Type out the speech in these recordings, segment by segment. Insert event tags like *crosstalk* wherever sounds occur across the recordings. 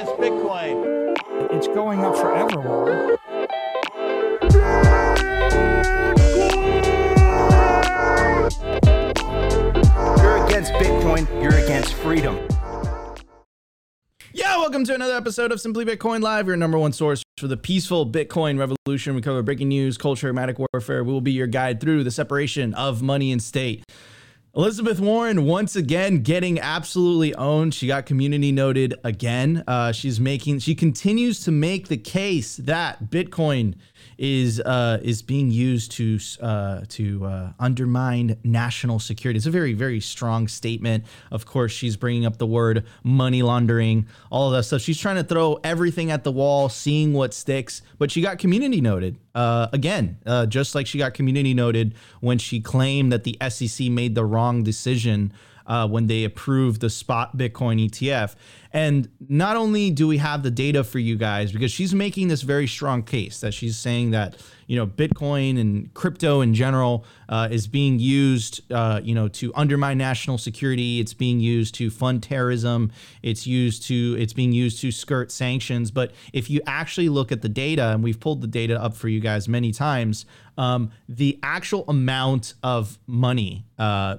against Bitcoin. It's going up forever, Warren. You're against Bitcoin, you're against freedom. Yeah, welcome to another episode of Simply Bitcoin Live, your number one source for the peaceful Bitcoin revolution. We cover breaking news, culture, memetic warfare. We will be your guide through the separation of money and state. Elizabeth Warren once again getting absolutely owned. She got community noted again. Uh, she's making, she continues to make the case that Bitcoin is uh, is being used to uh, to uh, undermine national security. It's a very very strong statement. Of course, she's bringing up the word money laundering, all of that stuff. She's trying to throw everything at the wall, seeing what sticks. But she got community noted uh, again, uh, just like she got community noted when she claimed that the SEC made the wrong decision uh, when they approved the spot Bitcoin ETF. And not only do we have the data for you guys, because she's making this very strong case that she's saying that you know Bitcoin and crypto in general uh, is being used, uh, you know, to undermine national security. It's being used to fund terrorism. It's used to it's being used to skirt sanctions. But if you actually look at the data, and we've pulled the data up for you guys many times, um, the actual amount of money uh,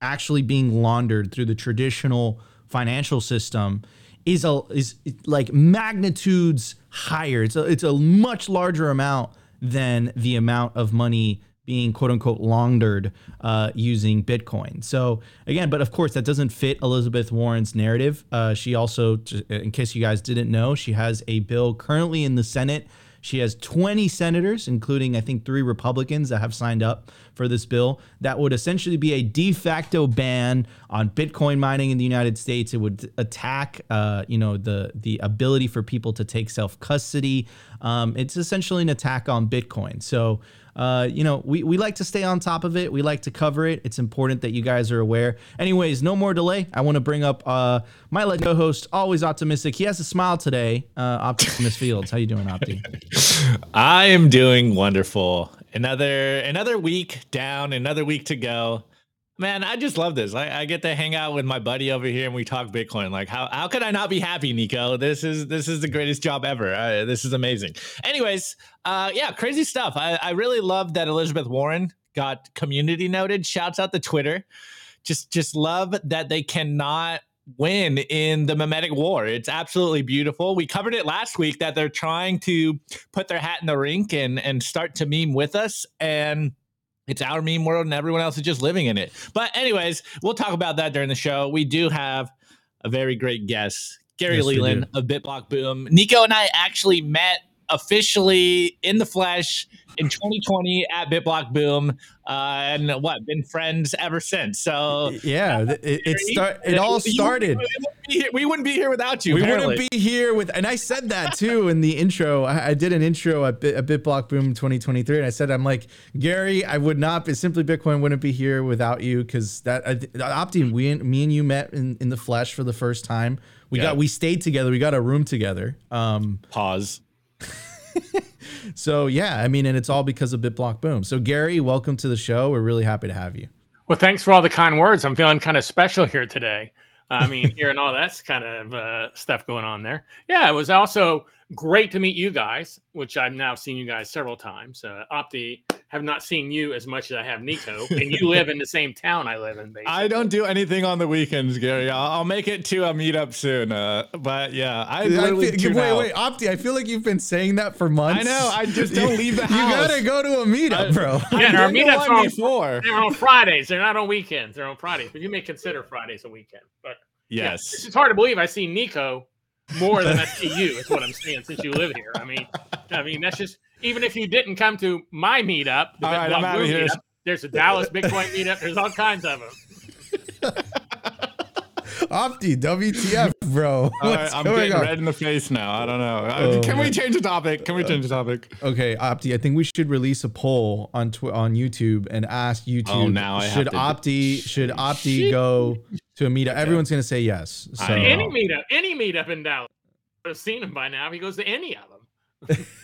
actually being laundered through the traditional financial system is a is like magnitudes higher. It's a it's a much larger amount than the amount of money being quote unquote laundered uh, using Bitcoin. So again, but of course that doesn't fit Elizabeth Warren's narrative. Uh, she also, in case you guys didn't know, she has a bill currently in the Senate she has 20 senators, including, I think, three Republicans that have signed up for this bill that would essentially be a de facto ban on Bitcoin mining in the United States. It would attack, uh, you know, the the ability for people to take self custody. Um, it's essentially an attack on Bitcoin. So uh, you know, we, we like to stay on top of it. We like to cover it. It's important that you guys are aware. Anyways, no more delay. I want to bring up uh, my co host, always optimistic. He has a smile today. Uh, Optimus Fields, how you doing, Opti? *laughs* I am doing wonderful. Another another week down, another week to go. Man, I just love this. I, I, get to hang out with my buddy over here and we talk Bitcoin. Like, how how could I not be happy, Nico? This is this is the greatest job ever. Uh, this is amazing. Anyways, uh, yeah, crazy stuff. I, I really love that Elizabeth Warren got community noted. Shouts out to Twitter. Just just love that they cannot win in the mimetic war. It's absolutely beautiful. We covered it last week that they're trying to put their hat in the rink and and start to meme with us and it's our meme world and everyone else is just living in it. But anyways, we'll talk about that during the show. We do have a very great guest, Gary yes, Leland of BitBlock Boom. Nico and I actually met officially in the flesh in 2020 at BitBlock Boom, uh, and what been friends ever since. So yeah, it, it start it all started. We, we wouldn't be here without you. We apparently. wouldn't be here with, and I said that too in the intro. I, I did an intro at, Bit, at BitBlock Boom 2023, and I said I'm like Gary, I would not, be simply Bitcoin wouldn't be here without you because that uh, Opti, we me and you met in, in the flesh for the first time. We got we stayed together. We got a room together. Um, Pause. *laughs* so yeah, I mean, and it's all because of BitBlock Boom. So Gary, welcome to the show. We're really happy to have you. Well, thanks for all the kind words. I'm feeling kind of special here today. I mean, *laughs* hearing all that's kind of uh, stuff going on there. Yeah, it was also great to meet you guys, which I've now seen you guys several times. Uh, Opti, have not seen you as much as I have Nico, and you live in the same town I live in. Basically. *laughs* I don't do anything on the weekends, Gary. I'll, I'll make it to a meetup soon. Uh, but yeah, I literally I feel, wait, out. wait, Opti. I feel like you've been saying that for months. I know. I just don't leave the house. *laughs* You gotta go to a meetup, bro. *laughs* yeah, our meetups are on, before. they're on Fridays. They're not on weekends. They're on Fridays, but you may consider Fridays a weekend. But yes, yeah, it's hard to believe I see Nico more than I see you. Is what I'm saying since you live here. I mean, I mean that's just even if you didn't come to my meetup, the all right, I'm out of here. Meetup, there's a Dallas Bitcoin meetup. There's all kinds of them. *laughs* Opti, WTF, bro? All right, I'm getting on? red in the face now. I don't know. Oh, Can man. we change the topic? Can we change the topic? Okay, Opti, I think we should release a poll on tw- on YouTube and ask oh, YouTube. Oh, now I should Opti should Opti go to a meetup? Everyone's gonna say yes. So. Any meetup, any meetup in Dallas. I've seen him by now. He goes to any of them. *laughs*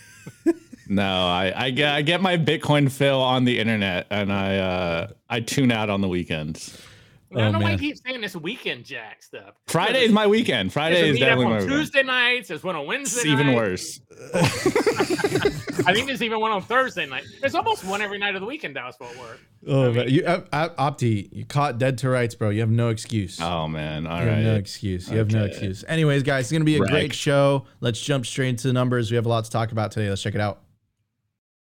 No, I, I get I get my Bitcoin fill on the internet, and I uh, I tune out on the weekends. I don't Oh, know why man. you keep saying this weekend jack stuff. Friday is my weekend. Friday is meetup definitely on my weekend. Tuesday nights. There's one on Wednesday. It's even night. worse. *laughs* I think there's even one on Thursday night. There's almost one every night of the week in Dallas Fort Worth. Oh, man. you, uh, uh, Opti, you caught dead to rights, bro. You have no excuse. Oh man. All You have no excuse. You have no excuse. Anyways, guys, it's going to be a great show. Let's jump straight into the numbers. We have a lot to talk about today. Let's check it out.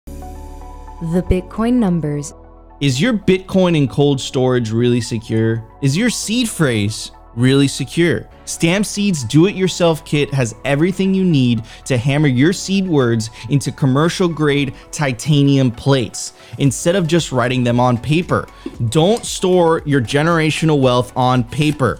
The Bitcoin numbers. Is your Bitcoin in cold storage really secure? Is your seed phrase really secure? Stamp Seed's do it yourself kit has everything you need to hammer your seed words into commercial grade titanium plates instead of just writing them on paper. Don't store your generational wealth on paper.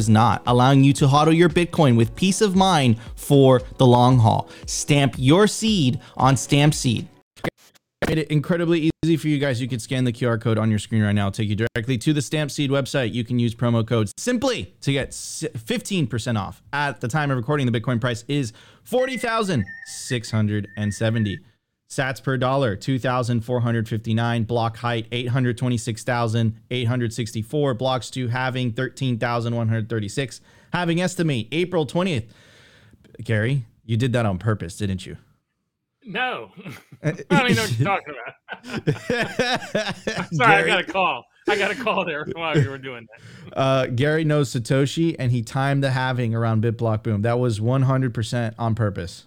not, allowing you to hodl your Bitcoin with peace of mind for the long haul. Stamp your seed on Stamp Seed. Made it incredibly easy for you guys. You can scan the QR code on your screen right now. It'll take you directly to the Stamp Seed website. You can use promo code simply to get 15% off. At the time of recording, the Bitcoin price is 40,670. Sats per dollar, 2,459. Block height, 826,864. Blocks to halving, 13,136. Halving estimate, April 20th. Gary, you did that on purpose, didn't you? No, *laughs* I don't even know what you're talking about. *laughs* Sorry, I got a call. I got a call there while you were doing that. uh, Gary knows Satoshi, and he timed the halving around BitBlock Boom. That was 100% on purpose.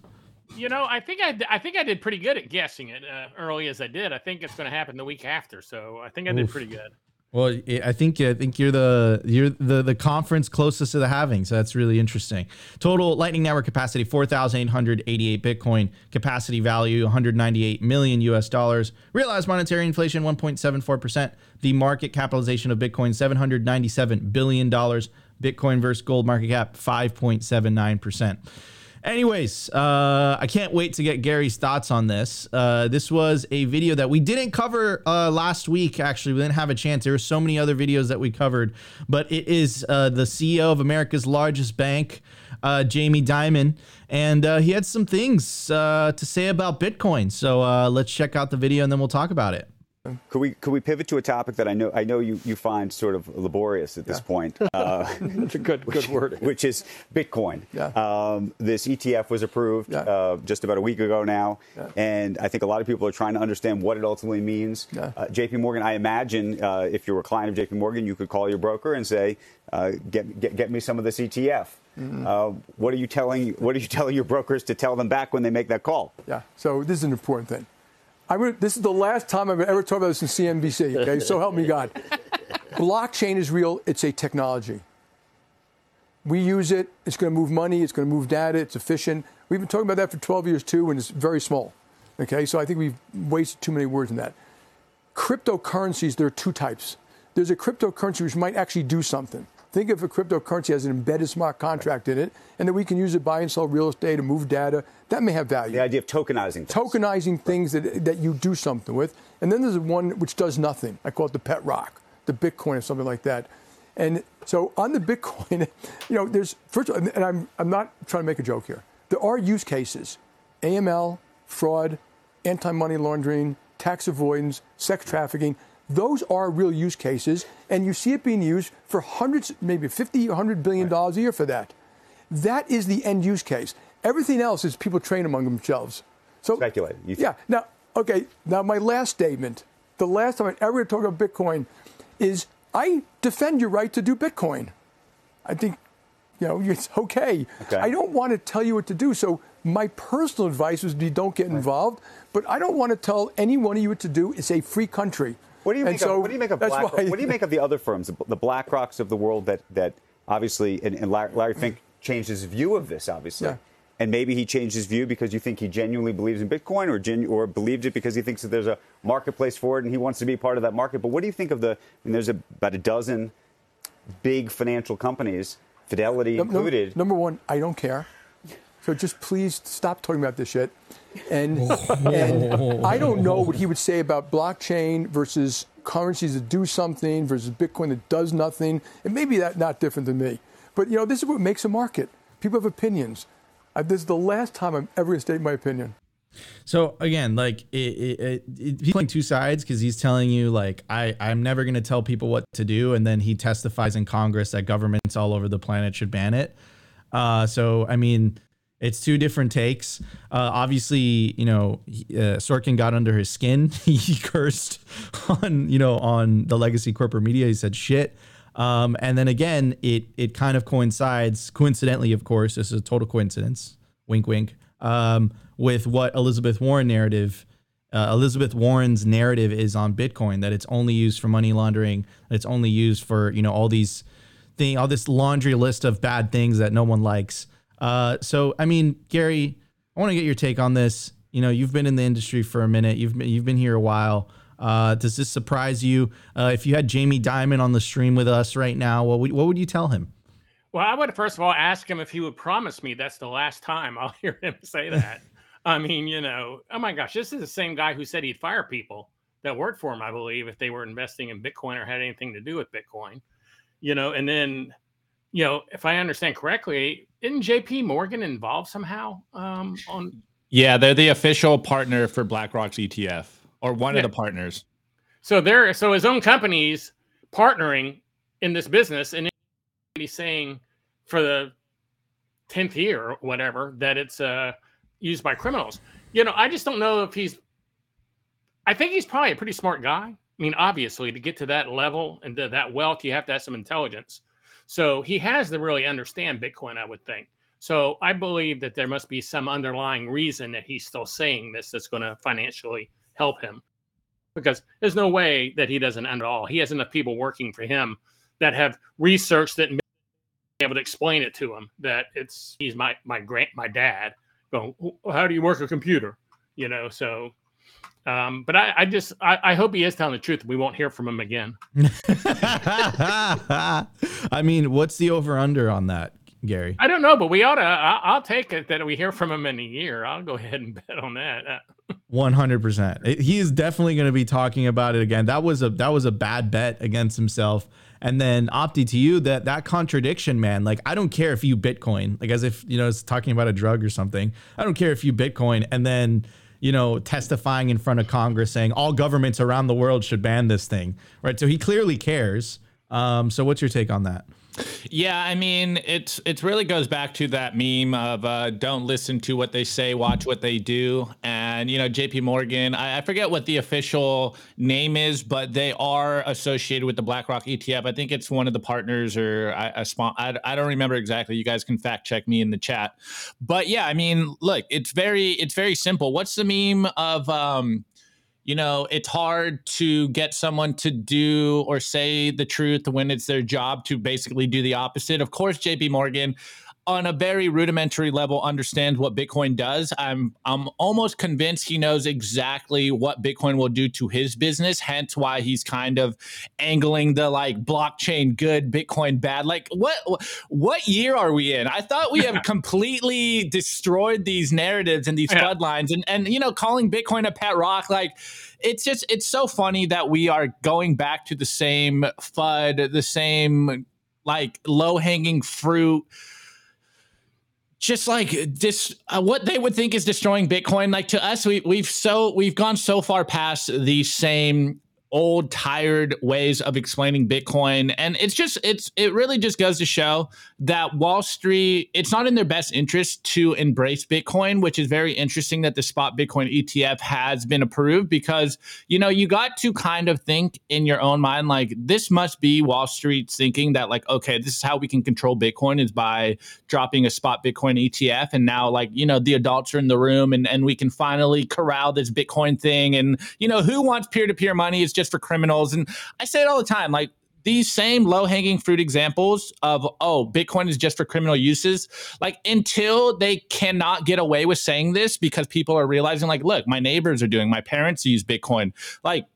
You know, I think I, I think I did pretty good at guessing it uh, early as I did. I think it's going to happen the week after, so I think I did Oof. pretty good. Well, I- think I think you're the you're the the conference closest to the halving, so that's really interesting. Total Lightning Network capacity 4,888 Bitcoin. Capacity value 198 million US dollars. Realized monetary inflation 1.74 percent. The market capitalization of Bitcoin 797 billion dollars. Bitcoin versus gold market cap 5.79 percent. Anyways, uh, I can't wait to get Gary's thoughts on this. Uh, this was a video that we didn't cover uh, last week. Actually, we didn't have a chance. There were so many other videos that we covered, but it is uh, the CEO of America's largest bank, uh, Jamie Dimon, and uh, he had some things to say about Bitcoin. So let's check out the video and then we'll talk about it. Could we could we pivot to a topic that I know I know you, you find sort of laborious at this point, *laughs* uh, That's a good good word. which is Bitcoin. Yeah. Um, this ETF was approved Yeah. uh, just about a week ago now, Yeah. and I think a lot of people are trying to understand what it ultimately means. Yeah. Uh, J.P. Morgan, I imagine uh, if you were a client of J.P. Morgan, you could call your broker and say, uh, "Get get get me some of this ETF." Mm-hmm. Uh, what are you telling What are you telling your brokers to tell them back when they make that call? Yeah. So this is an important thing. I would, this is the last time I've ever talked about this in CNBC. Okay, so help me God. *laughs* Blockchain is real. It's a technology. We use it. It's going to move money. It's going to move data. It's efficient. We've been talking about that for 12 years too, and it's very small. Okay, so I think we've wasted too many words in that. Cryptocurrencies, there are two types. There's a cryptocurrency which might actually do something. Think of a cryptocurrency as an embedded smart contract in it, and that we can use it buy and sell real estate and move data. That may have value The idea of tokenizing. things. tokenizing things that, that you do something with. And then there's one which does nothing. I call it the pet rock, the Bitcoin or something like that. And so on the *laughs* Bitcoin, you know, there's, first of all, and I'm, I'm not trying to make a joke here. There are use cases AML, fraud, anti money laundering, tax avoidance, sex trafficking. Those are real use cases, and you see it being used for hundreds, maybe 50, 100 billion dollars a year for that. That is the end use case. Everything else is people train among themselves. So Speculate. You yeah. Now, okay. Now, my last statement. The last time I ever talk about Bitcoin is I defend your right to do Bitcoin. I think, you know, *laughs* it's okay. Okay. I don't want to tell you what to do. So my personal advice is be don't get involved. But I don't want to tell any one of you what to do. It's a free country. What do you And make so of what do you make of Black, why- What do you make of the other firms, the, Black Rocks of the world that that obviously and, and Larry, Larry Fink changed his view of this obviously. Yeah. And maybe he changed his view because you think he genuinely believes in Bitcoin, or genu- or believed it because he thinks that there's a marketplace for it and he wants to be part of that market. But what do you think of the? I mean, there's a, about a dozen big financial companies, Fidelity num- included. number one, I don't care. So just please stop talking about this shit. And, *laughs* and *laughs* I don't know what he would say about blockchain versus currencies that do something versus Bitcoin that does nothing. And maybe that's not different than me. But you know, this is what makes a market. People have opinions. I, this is the last time I'm ever going to state my opinion. So again, like it, it, it, he's playing two sides because he's telling you like I I'm never going to tell people what to do, and then he testifies in Congress that governments all over the planet should ban it. Uh, so I mean, it's two different takes. Uh, obviously, you know, uh, Sorkin got under his skin. *laughs* he cursed on you know on the legacy corporate media. He said shit. Um, and then again, it it kind of coincides, coincidentally, of course, this is a total coincidence. Wink, wink. Um, with what Elizabeth Warren narrative, uh, Elizabeth Warren's narrative is on Bitcoin that it's only used for money laundering, it's only used for you know all these thing, all this laundry list of bad things that no one likes. Uh, so I mean, Gary, I want to get your take on this. You know, you've been in the industry for a minute. You've been, you've been here a while. Uh, does this surprise you? Uh, if you had Jamie Dimon on the stream with us right now, what would, what would you tell him? Well, I would first of all ask him if he would promise me that's the last time I'll *laughs* hear him say *laughs* that. I mean, you know, oh my gosh, this is the same guy who said he'd fire people that worked for him, I believe, if they were investing in Bitcoin or had anything to do with Bitcoin. You know, and then, you know, if I understand correctly, isn't JP Morgan involved somehow um, on Yeah, they're the official partner for BlackRock's ETF or one Yeah. of the partners. So there, so his own company's partnering in this business, and he's saying for the tenth year or whatever that it's uh, used by criminals. You know, I just don't know if he's. I think he's probably a pretty smart guy. I mean, obviously, to get to that level and to that wealth, you have to have some intelligence. So he has to really understand Bitcoin, I would think. So I believe that there must be some underlying reason that he's still saying this that's going to financially help him because there's no way that he doesn't end at all. He has enough people working for him that have researched it and been able to explain it to him that it's he's my my grand my dad going how do you work a computer you know so um but i i just I, I hope he is telling the truth we won't hear from him again *laughs* *laughs* I mean, what's the over under on that, Gary? i don't know but we ought to I, i'll take it that we hear from him in a year i'll go ahead and *laughs* bet on that Uh, One hundred percent. He is definitely going to be talking about it again. That was a that was a bad bet against himself. And then Opti to you that that contradiction, man. Like I don't care if you Bitcoin, like as if you know it's talking about a drug or something. I don't care if you Bitcoin, and then you know testifying in front of Congress saying all governments around the world should ban this thing, right? So he clearly cares. Um, so what's your take on that? Yeah, I mean, it's it really goes back to that meme of uh, don't listen to what they say, watch what they do. And you know, J.P. Morgan, I, I forget what the official name is, but they are associated with the BlackRock ETF. I think it's one of the partners or I, a spon- I, I don't remember exactly. You guys can fact check me in the chat. But yeah, I mean, look, it's very it's very simple. What's the meme of um, you know, it's hard to get someone to do or say the truth when it's their job to basically do the opposite. Of course, JP Morgan on a very rudimentary level understands what Bitcoin does. I'm I'm almost convinced he knows exactly what Bitcoin will do to his business, hence why he's kind of angling the like blockchain good, Bitcoin bad. Like what what year are we in? I thought we have *laughs* completely destroyed these narratives and these Yeah. floodlines and and you know calling Bitcoin a pet rock like it's just it's so funny that we are going back to the same FUD, the same like low hanging fruit just like this uh, what they would think is destroying bitcoin. Like to us we, we've so we've gone so far past the same old tired ways of explaining bitcoin. And it's just it's it really just goes to show that wall street it's not in their best interest to embrace bitcoin which is very interesting that the spot bitcoin etf has been approved because you know you got to kind of think in your own mind like this must be wall street's thinking that like okay this is how we can control bitcoin is by dropping a spot bitcoin etf and now like you know the adults are in the room and, and we can finally corral this bitcoin thing. And you know who wants peer-to-peer money? It's just for criminals and i say it all the time like these same low hanging fruit examples of, oh, Bitcoin is just for criminal uses, like until they cannot get away with saying this because people are realizing, like, look, my neighbors are doing, my parents use Bitcoin. Like,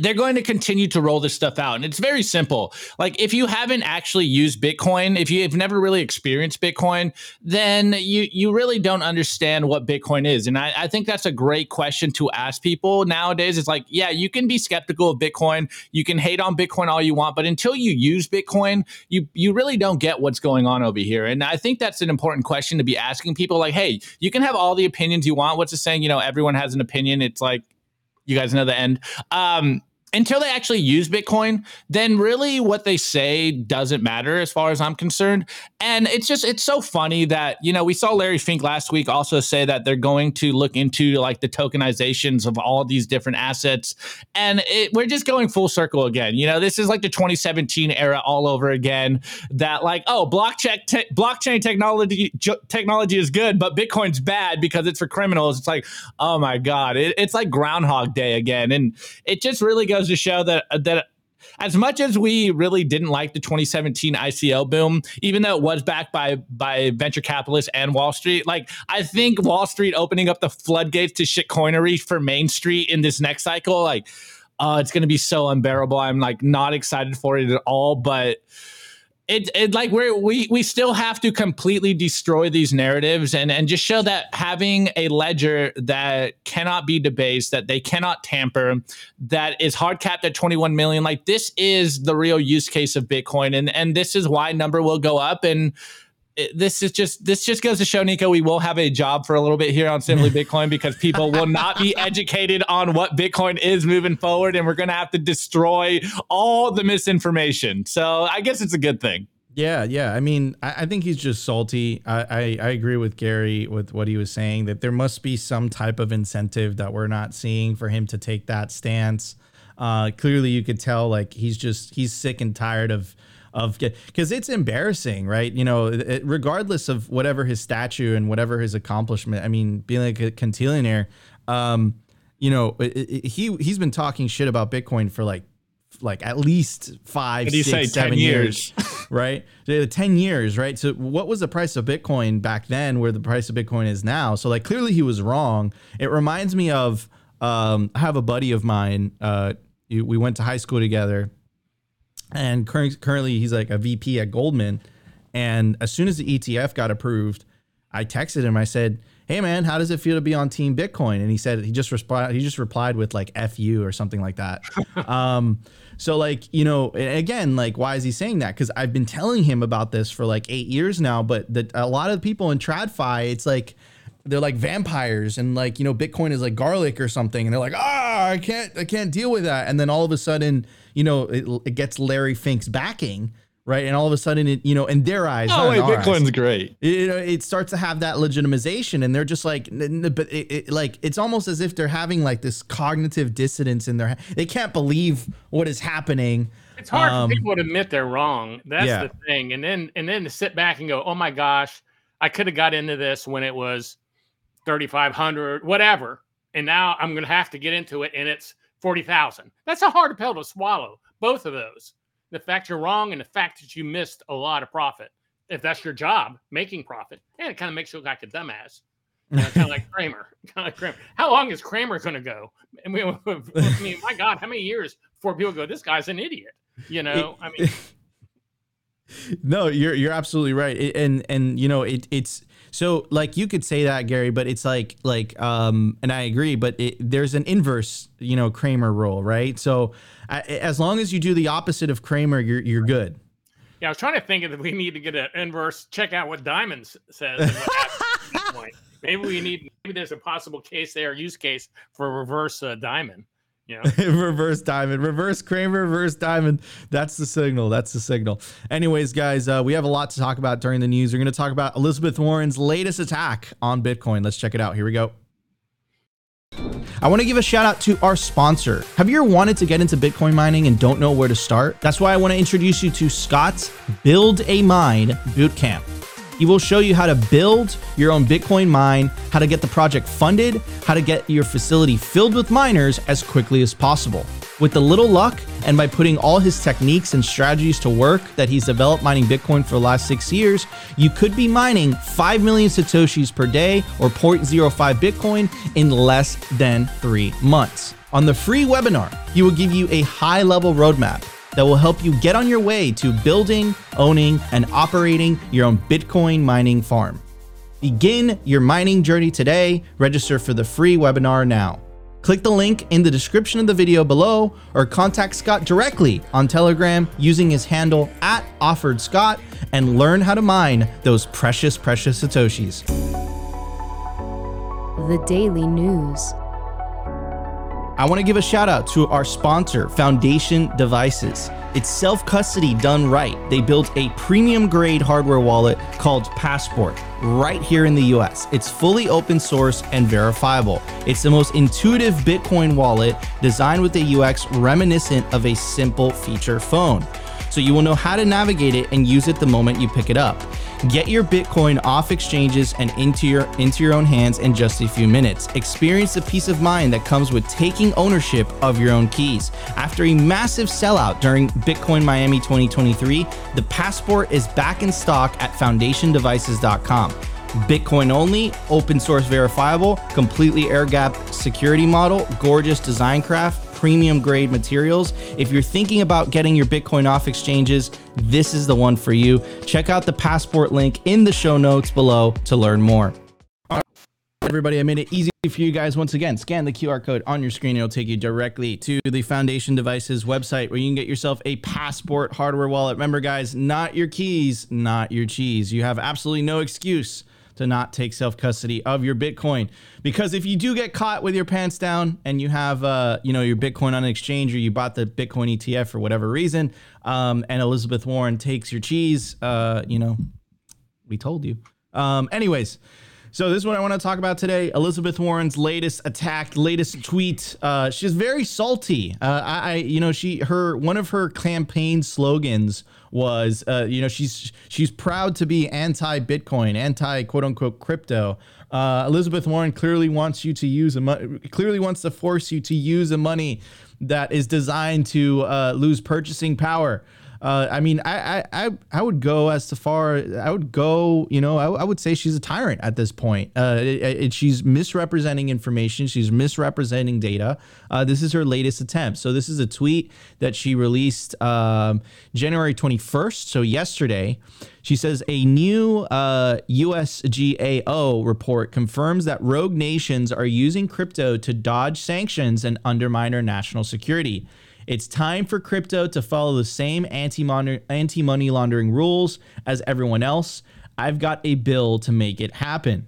they're going to continue to roll this stuff out. And it's very simple. Like if you haven't actually used Bitcoin, if you've never really experienced Bitcoin, then you you really don't understand what Bitcoin is. And I, I think that's a great question to ask people nowadays. It's like, yeah, you can be skeptical of Bitcoin, you can hate on Bitcoin all you want, but until you use Bitcoin, you you really don't get what's going on over here. And I think that's an important question to be asking people. Like, hey, you can have all the opinions you want. What's the saying? You know, everyone has an opinion. It's like you guys know the end. Um, until they actually use Bitcoin, then really what they say doesn't matter as far as I'm concerned. And it's just, it's so funny that, you know, we saw Larry Fink last week also say that they're going to look into like the tokenizations of all these different assets. And it, we're just going full circle again. You know, this is like the 2017 era all over again that like, oh, blockchain, te- blockchain technology, technology is good, but Bitcoin's bad because it's for criminals. It's like, oh my God, it, it's like Groundhog Day again. And it just really goes goes to show that that as much as we really didn't like the 2017 ICO boom, even though it was backed by by venture capitalists and Wall Street, like I think Wall Street opening up the floodgates to shitcoinery for Main Street in this next cycle, like, uh, it's going to be so unbearable. I'm like not excited for it at all, but it, it like we're we we still have to completely destroy these narratives and and just show that having a ledger that cannot be debased that they cannot tamper that is hard capped at 21 million like this is the real use case of bitcoin. And and this is why number will go up. And this is just this just goes to show Nico we will have a job for a little bit here on Simply *laughs* Bitcoin because people will not be educated on what Bitcoin is moving forward, and we're going to have to destroy all the misinformation. So I guess it's a good thing. Yeah, yeah. I mean, I, I think he's just salty. I, I, I agree with Gary with what he was saying that there must be some type of incentive that we're not seeing for him to take that stance. Uh, clearly, you could tell like he's just he's sick and tired of of because it's embarrassing, right? You know, it, regardless of whatever his statue and whatever his accomplishment. I mean, being like a cantillionaire, um, you know, it, it, he he's been talking shit about Bitcoin for like like at least five, six, say, seven years, years right? Ten years, right? So what was the price of Bitcoin back then? Where the price of Bitcoin is now? So like clearly he was wrong. It reminds me of um, I have a buddy of mine. Uh, we went to high school together and currently he's like a VP at Goldman. And as soon as the ETF got approved, I texted him. I said, "Hey man, how does it feel to be on Team Bitcoin?" And he said he just replied. He just replied with like "fu" or something like that. *laughs* um, so like you know, again, like why is he saying that? Because I've been telling him about this for like eight years now. But the, a lot of people in TradFi, it's like they're like vampires and like you know bitcoin is like garlic or something and they're like ah i can't i can't deal with that and then all of a sudden you know, it, it gets Larry Fink's backing, right? And all of a sudden, it you know, in their eyes, oh wait, Bitcoin's eyes, great. You know, it starts to have that legitimization, and they're just like, but it, it, like it's almost as if they're having like this cognitive dissonance in their. They can't believe what is happening. It's hard um, for people to admit they're wrong. That's yeah. the thing, and then and then to sit back and go, oh my gosh, I could have got into this when it was thirty five hundred, whatever, and now I'm going to have to get into it, and it's 40,000. That's a hard pill to swallow, both of those. The fact you're wrong and the fact that you missed a lot of profit. If that's your job, making profit, and it kind of makes you look like a dumbass. You know, kind of like Cramer. *laughs* Kind of like Cramer. How long is Cramer going to go? I mean, *laughs* I mean, my God, how many years before people go, this guy's an idiot? You know, I mean. *laughs* no, you're you're absolutely right, and and you know it it's so like you could say that Gary, but it's like like um and I agree, but it, there's an inverse you know Cramer rule, right? So uh, as long as you do the opposite of Cramer, you're you're good. Yeah, I was trying to think if we need to get an inverse. Check out what Dimon's says. *laughs* maybe we need. Maybe there's a possible case there, use case for reverse uh, Dimon. Yeah. *laughs* reverse Dimon, reverse Cramer, reverse Dimon. That's the signal. That's the signal. Anyways, guys, uh, we have a lot to talk about during the news. We're going to talk about Elizabeth Warren's latest attack on Bitcoin. Let's check it out. Here we go. I want to give a shout out to our sponsor. Have you ever wanted to get into Bitcoin mining and don't know where to start? That's why I want to introduce you to Scott's Build a Mine Bootcamp. He will show you how to build your own Bitcoin mine, how to get the project funded, how to get your facility filled with miners as quickly as possible. With a little luck and by putting all his techniques and strategies to work that he's developed mining Bitcoin for the last six years, you could be mining 5 million Satoshis per day or 0.05 Bitcoin in less than three months. On the free webinar, he will give you a high level roadmap that will help you get on your way to building, owning, and operating your own Bitcoin mining farm. Begin your mining journey today. Register for the free webinar now. Click the link in the description of the video below or contact Scott directly on Telegram using his handle at OffordScott and learn how to mine those precious, precious Satoshis. The Daily News. I want to give a shout out to our sponsor, Foundation Devices. It's self custody done right. They built a premium grade hardware wallet called Passport right here in the US. It's fully open source and verifiable. It's the most intuitive Bitcoin wallet designed with a UX reminiscent of a simple feature phone so you will know how to navigate it and use it the moment you pick it up. Get your Bitcoin off exchanges and into your into your own hands in just a few minutes. Experience the peace of mind that comes with taking ownership of your own keys. After a massive sellout during Bitcoin Miami 2023, the passport is back in stock at foundationdevices.com. Bitcoin only, open source verifiable, completely air gap security model, gorgeous design craft, premium grade materials. If you're thinking about getting your Bitcoin off exchanges, this is the one for you. Check out the passport link in the show notes below to learn more. Everybody, I made it easy for you guys once again. Scan the QR code on your screen. It'll take you directly to the Foundation Devices website where you can get yourself a passport hardware wallet. Remember, guys, not your keys, not your cheese. You have absolutely no excuse to not take self custody of your Bitcoin. Because if you do get caught with your pants down and you have, uh, you know, your Bitcoin on an exchange or you bought the Bitcoin ETF for whatever reason, um, and Elizabeth Warren takes your cheese, uh, you know, we told you. Um, anyways. So this is what I want to talk about today. Elizabeth Warren's latest attack, latest tweet. Uh, she's very salty. Uh, I, you know, she her one of her campaign slogans was, uh, you know, she's she's proud to be anti-Bitcoin, anti quote unquote crypto. Uh, Elizabeth Warren clearly wants you to use a mo- clearly wants to force you to use a money that is designed to uh, lose purchasing power. Uh, I mean, I, I I would go as far. I would go. You know, I, I would say she's a tyrant at this point. Uh, it, it, she's misrepresenting information. She's misrepresenting data. Uh, this is her latest attempt. So this is a tweet that she released um, January 21st. So yesterday, she says a new uh, USGAO report confirms that rogue nations are using crypto to dodge sanctions and undermine our national security. It's time for crypto to follow the same anti money laundering rules as everyone else. I've got a bill to make it happen.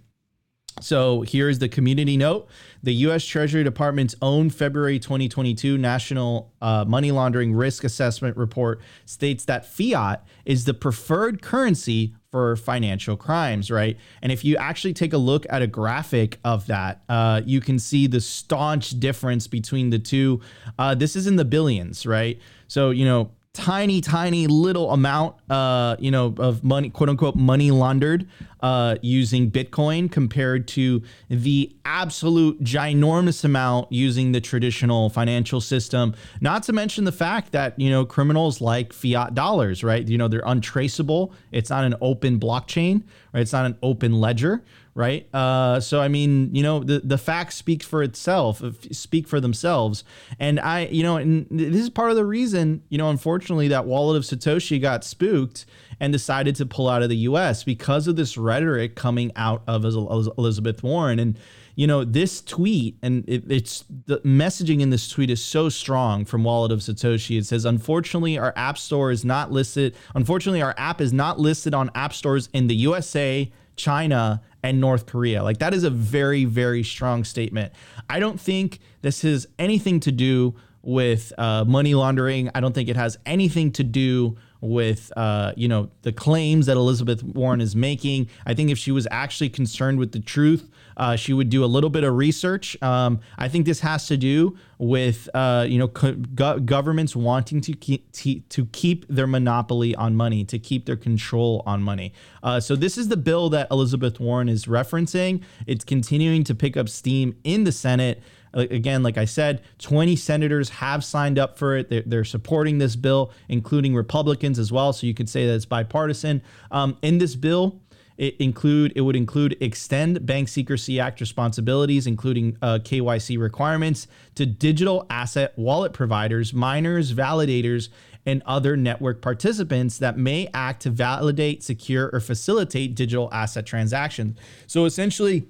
So here's the community note. The U.S. Treasury Department's own February 2022 National uh, Money Laundering Risk Assessment Report states that fiat is the preferred currency for financial crimes, right? And if you actually take a look at a graphic of that, uh, you can see the staunch difference between the two. Uh, this is in the billions, right? So, you know, tiny, tiny little amount, uh, you know, of money, quote unquote, money laundered uh, using Bitcoin compared to the absolute ginormous amount using the traditional financial system. Not to mention the fact that, you know, criminals like fiat dollars, right? You know, they're untraceable. It's not an open blockchain, right? It's not an open ledger, right? Uh, so I mean, you know, the the facts speak for itself, speak for themselves. And I, you know, and this is part of the reason, you know, unfortunately, that wallet of Satoshi got spooked and decided to pull out of the U.S. because of this rhetoric coming out of Elizabeth Warren and. You know, this tweet and it, it's the messaging in this tweet is so strong from Wallet of Satoshi. It says, unfortunately, our app store is not listed. Unfortunately, our app is not listed on app stores in the USA, China, and North Korea. Like that is a very, very strong statement. I don't think this has anything to do with uh, money laundering. I don't think it has anything to do with uh, you know the claims that Elizabeth Warren is making. I think if she was actually concerned with the truth, uh, she would do a little bit of research. Um, I think this has to do with uh, you know co- governments wanting to keep to keep their monopoly on money, to keep their control on money. Uh, so this is the bill that Elizabeth Warren is referencing. It's continuing to pick up steam in the Senate. Again, like I said, 20 senators have signed up for it. They're, they're supporting this bill, including Republicans as well. So you could say that it's bipartisan. Um, in this bill, it include it would include extend Bank Secrecy Act responsibilities, including uh, KYC requirements, to digital asset wallet providers, miners, validators, and other network participants that may act to validate, secure, or facilitate digital asset transactions. So essentially,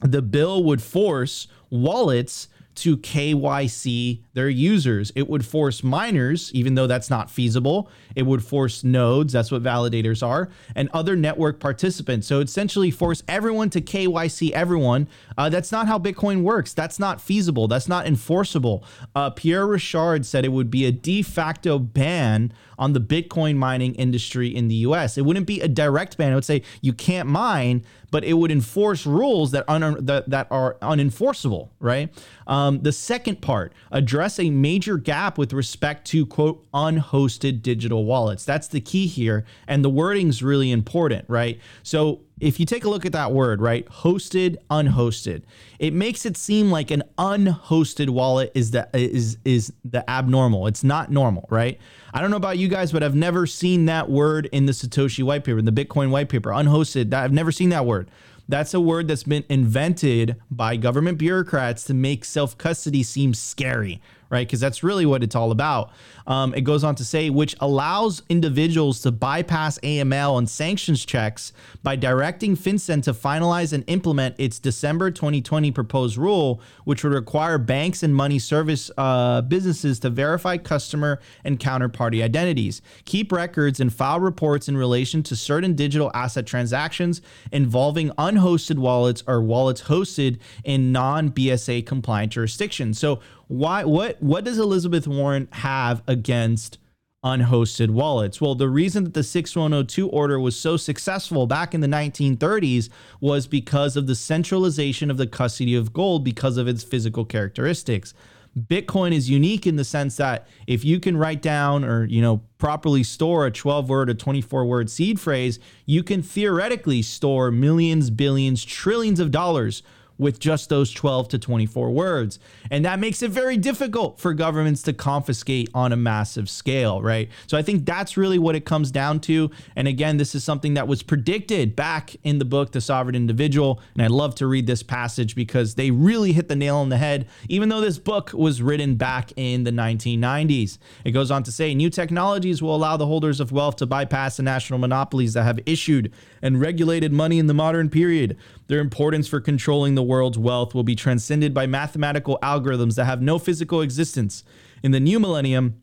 the bill would force wallets to KYC their users. It would force miners, even though that's not feasible. It would force nodes, that's what validators are, and other network participants. So essentially force everyone to KYC everyone. Uh, that's not how Bitcoin works. That's not feasible. That's not enforceable. Uh, Pierre Rochard said it would be a de facto ban on the Bitcoin mining industry in the US. It wouldn't be a direct ban. It would say you can't mine, but it would enforce rules that, un- that, that are unenforceable, right? Um, the second part, address a major gap with respect to quote unhosted digital wallets. That's the key here. And the wording's really important, right? So if you take a look at that word, right? Hosted, unhosted. It makes it seem like an unhosted wallet is the is is the abnormal. It's not normal, right? I don't know about you guys, but I've never seen that word in the Satoshi white paper, in the Bitcoin white paper, unhosted. That I've never seen that word. That's a word that's been invented by government bureaucrats to make self custody seem scary, right? Because that's really what it's all about. Um, it goes on to say, which allows individuals to bypass AML and sanctions checks by directing FinCEN to finalize and implement its December 2020 proposed rule, which would require banks and money service uh, businesses to verify customer and counterparty identities, keep records, and file reports in relation to certain digital asset transactions involving unhosted wallets or wallets hosted in non BSA compliant jurisdictions. So, why what what does Elizabeth Warren have against unhosted wallets? Well, the reason that the 6102 order was so successful back in the 1930s was because of the centralization of the custody of gold because of its physical characteristics. Bitcoin is unique in the sense that if you can write down or, you know, properly store a 12 word or 24 word seed phrase, you can theoretically store millions, billions, trillions of dollars with just those 12 to 24 words. And that makes it very difficult for governments to confiscate on a massive scale, right? So I think that's really what it comes down to. And again, this is something that was predicted back in the book, The Sovereign Individual. And I love to read this passage because they really hit the nail on the head, even though this book was written back in the 1990s. It goes on to say new technologies will allow the holders of wealth to bypass the national monopolies that have issued and regulated money in the modern period. Their importance for controlling the world's wealth will be transcended by mathematical algorithms that have no physical existence. In the new millennium,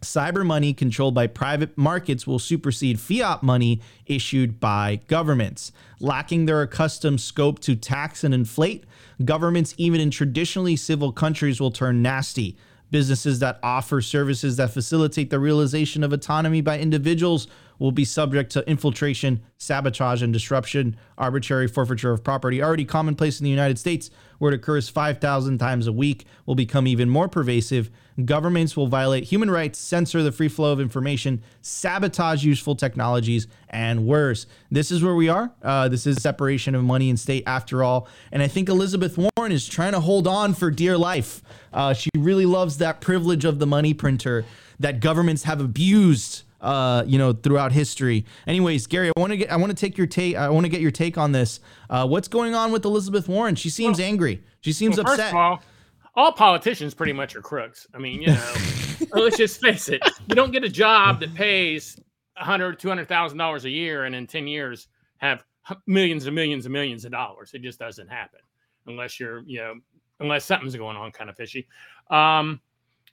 cyber money controlled by private markets will supersede fiat money issued by governments. Lacking their accustomed scope to tax and inflate, governments, even in traditionally civil countries, will turn nasty. Businesses that offer services that facilitate the realization of autonomy by individuals will be subject to infiltration, sabotage, and disruption. Arbitrary forfeiture of property, already commonplace in the United States, where it occurs 5,000 times a week, will become even more pervasive. Governments will violate human rights, censor the free flow of information, sabotage useful technologies, and worse. This is where we are. Uh, this is separation of money and state, after all. And I think Elizabeth Warren is trying to hold on for dear life. Uh, she really loves that privilege of the money printer that governments have abused uh, you know, throughout history. Anyways, Gary, I want to get, I want to take your take, I want to get your take on this. Uh, what's going on with Elizabeth Warren? She seems well, angry. She seems well, upset. All, all politicians pretty much are crooks. I mean, you know, *laughs* let's just face it. You don't get a job that pays a hundred, two hundred thousand dollars a year, and in ten years have millions and millions and millions of dollars. It just doesn't happen unless you're, you know, unless something's going on kind of fishy. Um,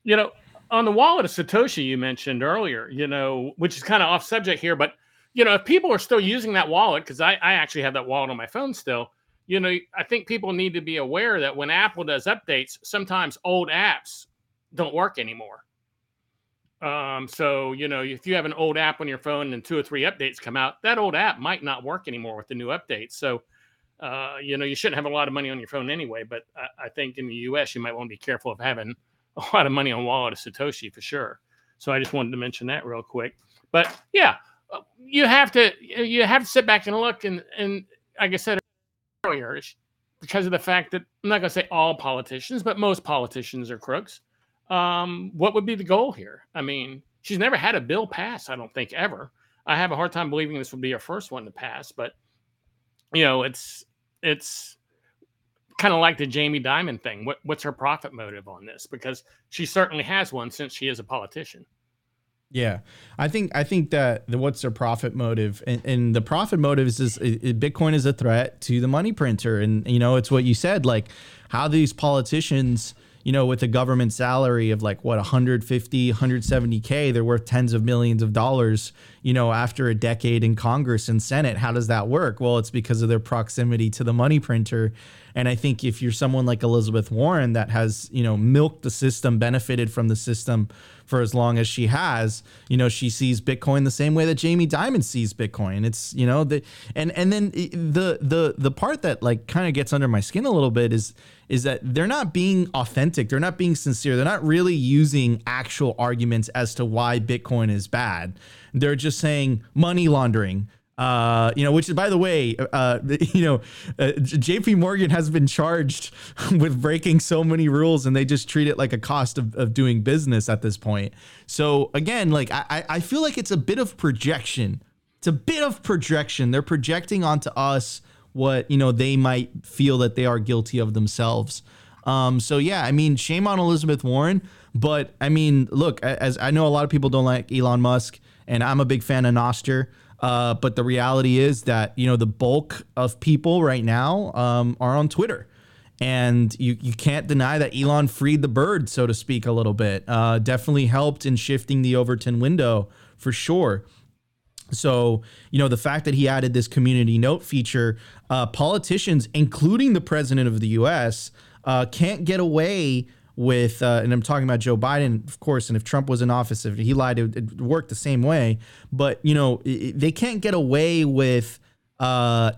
you know, on the wallet of Satoshi you mentioned earlier, you know, which is kind of off subject here, but you know, if people are still using that wallet, because I, I actually have that wallet on my phone still, you know, I think people need to be aware that when Apple does updates, sometimes old apps don't work anymore. Um, so you know, if you have an old app on your phone and two or three updates come out, that old app might not work anymore with the new updates. So uh, you know, you shouldn't have a lot of money on your phone anyway. But I, I think in the U.S., you might want to be careful of having *laughs* a lot of money on wallet of Satoshi for sure. So I just wanted to mention that real quick. But yeah, uh, you have to you have to sit back and look and and like I said earlier, because of the fact that I'm not going to say all politicians, but most politicians are crooks. Um, what would be the goal here? I mean, she's never had a bill pass, I don't think ever. I have a hard time believing this would be her first one to pass, but you know, it's it's kind of like the Jamie Dimon thing. What what's her profit motive on this? Because she certainly has one since she is a politician. Yeah, I think I think that the, what's their profit motive, and, and the profit motive is, is, is Bitcoin is a threat to the money printer, and you know it's what you said, like how these politicians you know, with a government salary of like what 150, 170k, they're worth tens of millions of dollars, you know, after a decade in Congress and Senate. How does that work? Well, it's because of their proximity to the money printer. And I think if you're someone like Elizabeth Warren that has, you know, milked the system, benefited from the system for as long as she has, you know, she sees Bitcoin the same way that Jamie Dimon sees Bitcoin. It's, you know, the and and then the the the part that like kind of gets under my skin a little bit is is that they're not being authentic. They're not being sincere. They're not really using actual arguments as to why Bitcoin is bad. They're just saying money laundering. Uh, you know, which is by the way, uh, *laughs* you know, uh, J.P. Morgan has been charged *laughs* with breaking so many rules, and they just treat it like a cost of, of doing business at this point. So again, like I, I feel like it's a bit of projection. It's a bit of projection. They're projecting onto us what you know they might feel that they are guilty of themselves. Um, so yeah, I mean, shame on Elizabeth Warren, but I mean, look, as I know a lot of people don't like Elon Musk, and I'm a big fan of Nostr. Uh, but the reality is that you know the bulk of people right now um, are on Twitter, and you you can't deny that Elon freed the bird, so to speak, a little bit. Uh, definitely helped in shifting the Overton window for sure. So, you know, the fact that he added this community note feature, uh, politicians, including the president of the US, uh, can't get away with, uh, and I'm talking about Joe Biden, of course, and if Trump was in office, if he lied, it would work the same way. But, you know, they can't get away with uh,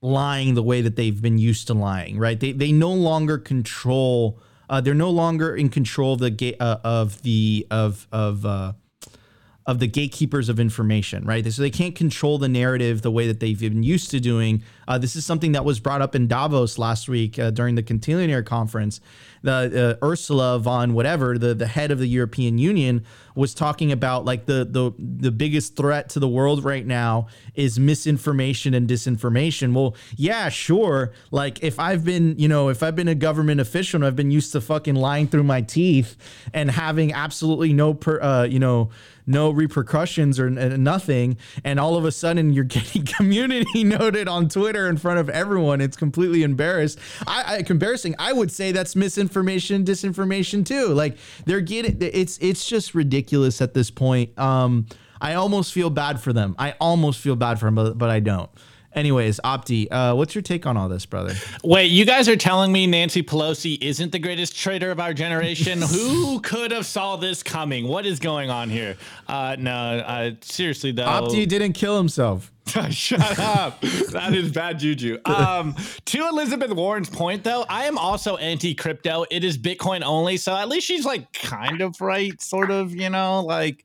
lying the way that they've been used to lying, right? They, they no longer control, uh, they're no longer in control of the, uh, of the, of, of, of the gatekeepers of information, right? So they can't control the narrative the way that they've been used to doing. Uh, this is something that was brought up in Davos last week uh, during the Contillionaire conference. The uh, Ursula von whatever, the the head of the European Union, was talking about like the the the biggest threat to the world right now is misinformation and disinformation. Well, yeah, sure. Like if I've been, you know, if I've been a government official and I've been used to fucking lying through my teeth and having absolutely no per, uh, you know no repercussions or nothing, and all of a sudden you're *laughs* getting community *laughs* noted on Twitter in front of everyone. It's completely embarrassed. I, I embarrassing. I would say that's misinformation, disinformation too. Like they're getting it's it's just ridiculous at this point. Um, I almost feel bad for them. I almost feel bad for them, but, but I don't. Anyways, Opti, uh, what's your take on all this, brother? Wait, you guys are telling me Nancy Pelosi isn't the greatest traitor of our generation? *laughs* Who could have saw this coming? What is going on here? Uh, no, uh, seriously though, Opti didn't kill himself. *laughs* Shut up. that is bad juju. Um, to Elizabeth Warren's point, though, I am also anti crypto. It is Bitcoin only. So at least she's like kind of right, sort of, you know, like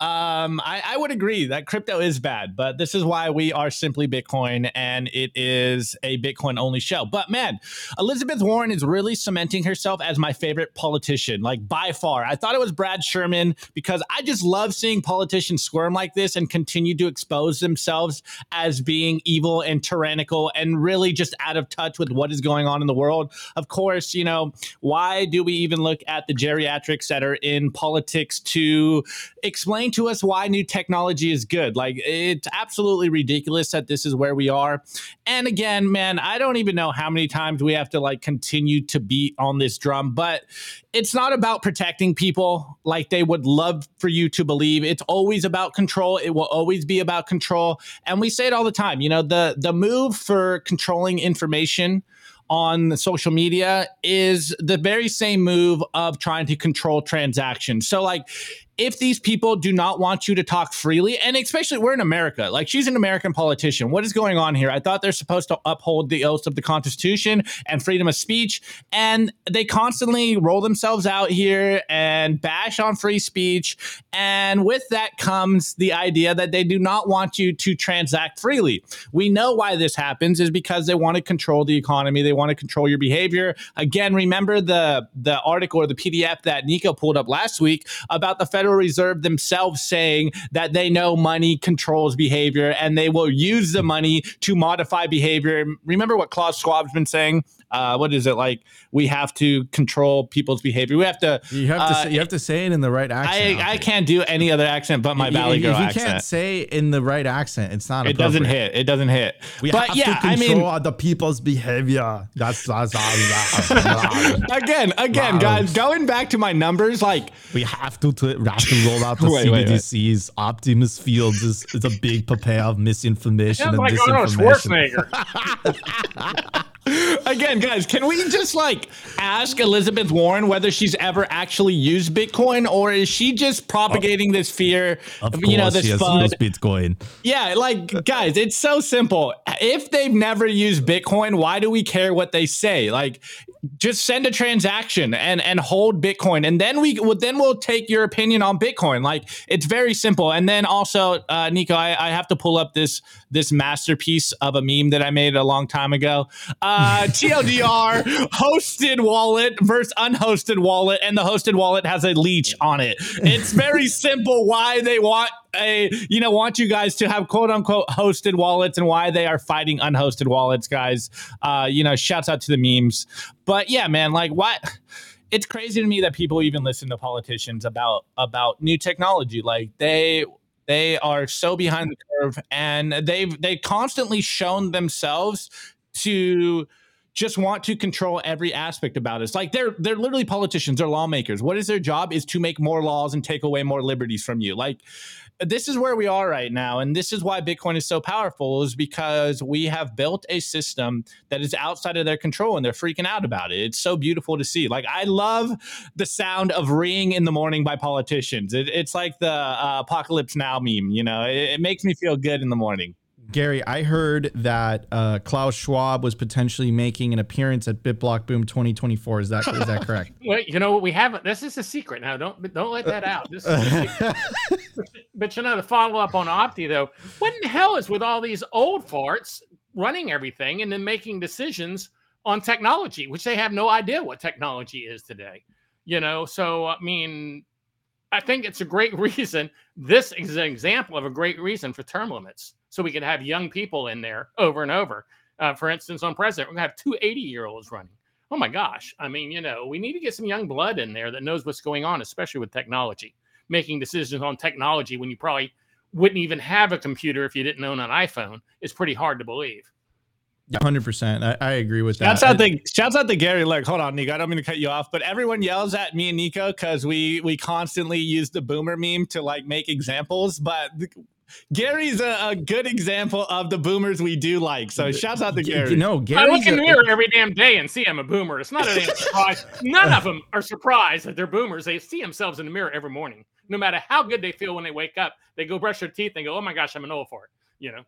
um, I, I would agree that crypto is bad, but this is why we are simply Bitcoin and it is a Bitcoin only show. But man, Elizabeth Warren is really cementing herself as my favorite politician, like by far. I thought it was Brad Sherman because I just love seeing politicians squirm like this and continue to expose themselves as being evil and tyrannical and really just out of touch with what is going on in the world. Of course, you know, why do we even look at the geriatrics that are in politics to explain to us why new technology is good? Like, it's absolutely ridiculous that this is where we are. And again, man, I don't even know how many times we have to like continue to beat on this drum, but it's not about protecting people like they would love for you to believe. It's always about control. It will always be about control. And we say it all the time. You know, the the move for controlling information on social media is the very same move of trying to control transactions. So like if these people do not want you to talk freely, and especially we're in America, like she's an American politician. What is going on here? I thought they're supposed to uphold the oaths of the Constitution and freedom of speech, and they constantly roll themselves out here and bash on free speech. And with that comes the idea that they do not want you to transact freely. We know why this happens is because they want to control the economy, they want to control your behavior. Again, remember the the article or the PDF that Nico pulled up last week about the Federal Reserve themselves saying that they know money controls behavior and they will use the money to modify behavior. Remember what Klaus Schwab's been saying? Uh, what is it like? We have to control people's behavior. We have to. You have to uh, say, you have to say it in the right accent. I, I can't do any other accent but my If- Valley if Girl you accent. can't say in the right accent, it's not. it doesn't hit. It doesn't hit. We but have yeah, to I mean, control other people's behavior. That's, that's all. *laughs* again, again, Wow. guys, going back to my numbers, like we have to, to we have to roll out the *laughs* Wait, wait, wait. CBDCs. Optimus Fields is, is a big prepare of misinformation Sounds and like Arnold disinformation. Schwarzenegger. *laughs* again, guys, can we just like ask Elizabeth Warren whether she's ever actually used Bitcoin or is she just propagating this fear, Of you know, course, this he has FUD? used Bitcoin. Yeah, like guys, it's so simple. If they've never used Bitcoin, why do we care what they say? Like just send a transaction and and hold Bitcoin and then we well, then we'll take your opinion on Bitcoin. Like it's very simple. And then also uh Nico, I, I have to pull up this this masterpiece of a meme that I made a long time ago. Uh *laughs* TLDR hosted wallet versus unhosted wallet and the hosted wallet has a leech on it. It's very simple why they want a you know want you guys to have quote unquote hosted wallets and why they are fighting unhosted wallets guys uh you know shouts out to the memes but yeah man like what it's crazy to me that people even listen to politicians about about new technology like they they are so behind the curve and they've they constantly shown themselves to just want to control every aspect about it. It's like they're they're literally politicians, they're lawmakers. What is their job? Is to make more laws and take away more liberties from you. Like this is where we are right now and this is why bitcoin is so powerful is because we have built a system that is outside of their control and they're freaking out about it. It's so beautiful to see. Like i love the sound of ring in the morning by politicians. It, it's like the uh, apocalypse now meme you know? It, it makes me feel good in the morning Gary, I heard that uh, Klaus Schwab was potentially making an appearance at BitBlock Boom 2024. Is that is that correct? *laughs* Well, you know what we haven't. This is a secret now. Don't don't let that out. This is a *laughs* but you know, the follow up on Opti though, what in the hell is with all these old farts running everything and then making decisions on technology, which they have no idea what technology is today. You know, so I mean, I think it's a great *laughs* reason. This is an example of a great reason for term limits, so we can have young people in there over and over. Uh, for instance, on president, we're gonna have two 80 year olds running. Oh my gosh. I mean, you know, we need to get some young blood in there that knows what's going on, especially with technology, making decisions on technology when you probably wouldn't even have a computer if you didn't own an iPhone is pretty hard to believe. Hundred percent. I, I agree with that. Shouts out to shouts out to Gary. Look, hold on, Nico. I don't mean to cut you off, but everyone yells at me and Nico because we we constantly use the boomer meme to like make examples. But th- Gary's a, a good example of the boomers we do like. So shouts out to Gary. You know, I look in the a- mirror every damn day and see I'm a boomer. It's not a damn surprise. *laughs* None of them are surprised that they're boomers. They see themselves in the mirror every morning. No matter how good they feel when they wake up, they go brush their teeth and go, "Oh my gosh, I'm an old fart." You know.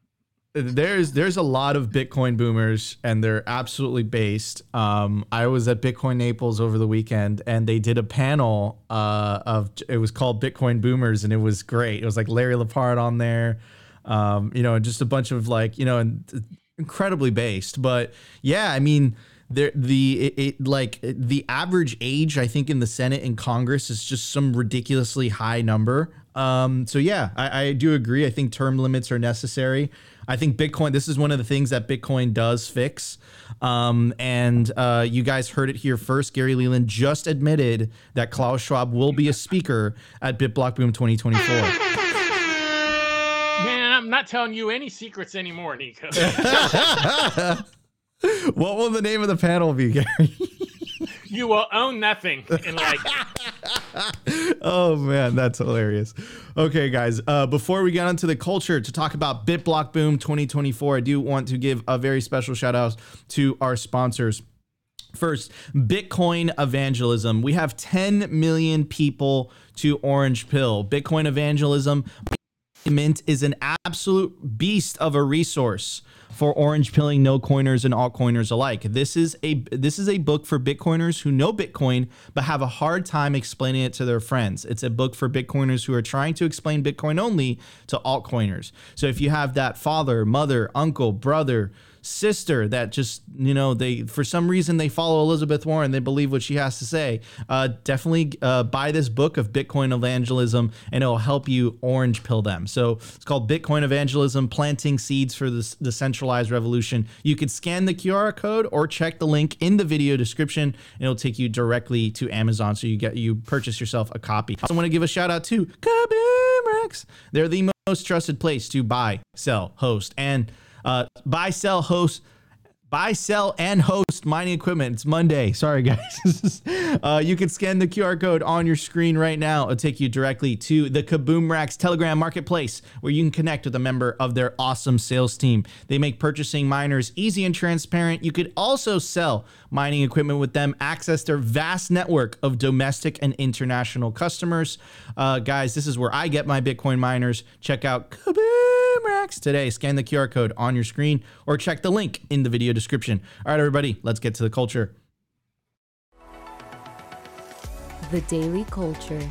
There's there's a lot of Bitcoin boomers and they're absolutely based. Um, I was at Bitcoin Naples over the weekend and they did a panel uh, of it was called Bitcoin Boomers and it was great. It was like Larry Lepard on there, um, you know, and just a bunch of like you know, and incredibly based. But yeah, I mean. There, the it, it like the average age I think in the Senate and Congress is just some ridiculously high number. Um, so yeah, I, I do agree. I think term limits are necessary. I think Bitcoin. This is one of the things that Bitcoin does fix. Um, and uh, you guys heard it here first. Gary Leland just admitted that Klaus Schwab will be a speaker at BitBlock Boom 2024. Man, I'm not telling you any secrets anymore, Nico. *laughs* what will the name of the panel be, Gary? You will own nothing in like *laughs* oh man, that's hilarious. Okay, guys, uh, before we get onto the culture to talk about BitBlock Boom 2024, I do want to give a very special shout out to our sponsors. First, Bitcoin evangelism. We have 10 million people to Orange Pill. Bitcoin evangelism is an absolute beast of a resource for orange pilling no coiners and altcoiners alike. This is a this is a book for Bitcoiners who know Bitcoin but have a hard time explaining it to their friends. It's a book for Bitcoiners who are trying to explain Bitcoin only to altcoiners. So if you have that father, mother, uncle, brother, sister that just you know they for some reason they follow Elizabeth Warren. They believe what she has to say. Uh, definitely uh, buy this book of Bitcoin evangelism and it'll help you orange pill them. So it's called Bitcoin evangelism planting seeds for the, the centralized revolution. You could scan the QR code or check the link in the video description and it'll take you directly to Amazon so you get you purchase yourself a copy. I also want to give a shout out to Kaboom Racks they're the most trusted place to buy sell host and uh, buy, sell, host, buy, sell, and host mining equipment. It's Monday. *laughs* Sorry, guys. *laughs* uh, you can scan the QR code on your screen right now. It'll take you directly to the Kaboom Racks Telegram Marketplace, where you can connect with a member of their awesome sales team. They make purchasing miners easy and transparent. You could also sell mining equipment with them, access their vast network of domestic and international customers. Uh, guys, this is where I get my Bitcoin miners. Check out Kaboom Racks today. Scan the QR code on your screen or check the link in the video description. All right, everybody, let's get to the culture. The Daily Culture.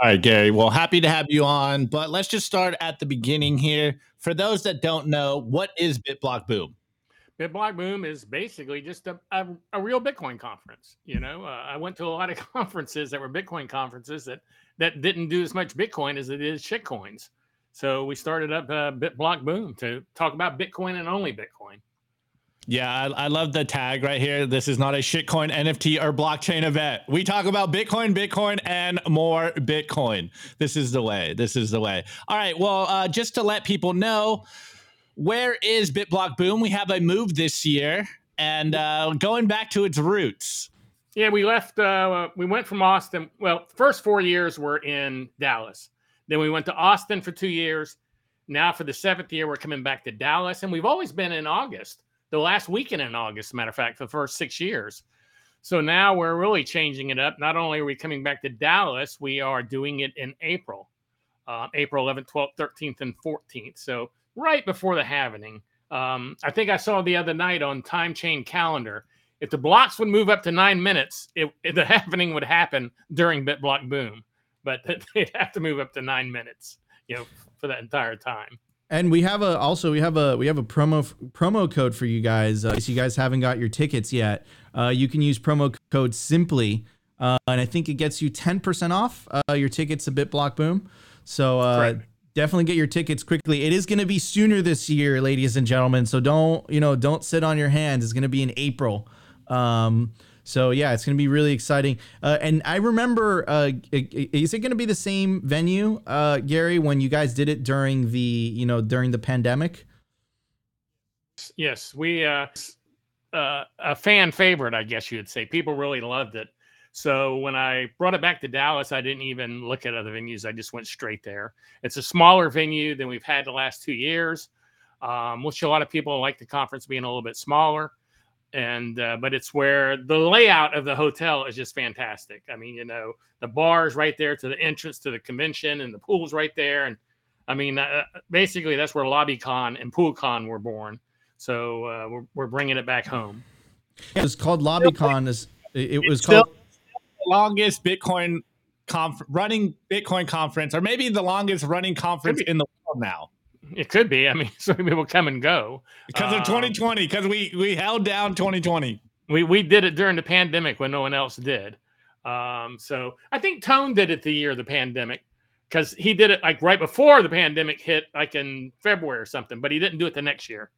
All right, Gary. Well, happy to have you on, but let's just start at the beginning here. For those that don't know, what is BitBlock Boom? BitBlock Boom is basically just a, a, a real Bitcoin conference. You know, uh, I went to a lot of *laughs* conferences that were Bitcoin conferences that that didn't do as much Bitcoin as it is shitcoins. So we started up uh, BitBlock Boom to talk about Bitcoin and only Bitcoin. Yeah, I, I, love the tag right here. This is not a shitcoin, NFT, or blockchain event. We talk about Bitcoin, Bitcoin, and more Bitcoin. This is the way. This is the way. All right. Well, uh, just to let people know, where is BitBlock Boom? We have a move this year, and uh, going back to its roots. Yeah, we left. Uh, we went from Austin. Well, first four years were in Dallas. Then we went to Austin for two years. Now for the seventh year, we're coming back to Dallas, and we've always been in August the last weekend in August, matter of fact, for the first six years. So now we're really changing it up. Not only are we coming back to Dallas, we are doing it in April, uh, April 11th, 12th, 13th, and 14th. So right before the halvening. Um, I think I saw the other night on Time Chain Calendar. If the blocks would move up to nine minutes, it, it, the *laughs* halvening would happen during BitBlock Boom, but *laughs* they'd have to move up to nine minutes, you know, for that entire time. And we have a also we have a we have a promo promo code for you guys. Uh, if you guys haven't got your tickets yet, uh, you can use promo code simply, uh, and I think it gets you ten percent off uh, your tickets to BitBlock Boom. So uh, definitely get your tickets quickly. It is going to be sooner this year, ladies and gentlemen. So don't you know don't sit on your hands. It's going to be in April. Um, so yeah, it's going to be really exciting. Uh, and I remember, uh, is it going to be the same venue, uh, Gary, when you guys did it during the, you know, during the pandemic? Yes, we uh, uh, a fan favorite, I guess you'd say. People really loved it. So when I brought it back to Dallas, I didn't even look at other venues. I just went straight there. It's a smaller venue than we've had the last two years, um, which a lot of people like the conference being a little bit smaller and uh, but it's where the layout of the hotel is just fantastic. I mean, you know, the bars right there to the entrance to the convention, and the pool's right there, and I mean, uh, basically that's where LobbyCon and PoolCon were born. So uh, we're we're bringing it back home. It was called LobbyCon. Is it was called the longest Bitcoin conf- running Bitcoin conference, or maybe the longest running conference in the world now. It could be. I mean, *laughs* so many people come and go because of 2020. Because we we held down 2020. We we did it during the pandemic when no one else did. Um, so I think Tone did it the year of the pandemic because he did it like right before the pandemic hit, like in February or something. But he didn't do it the next year.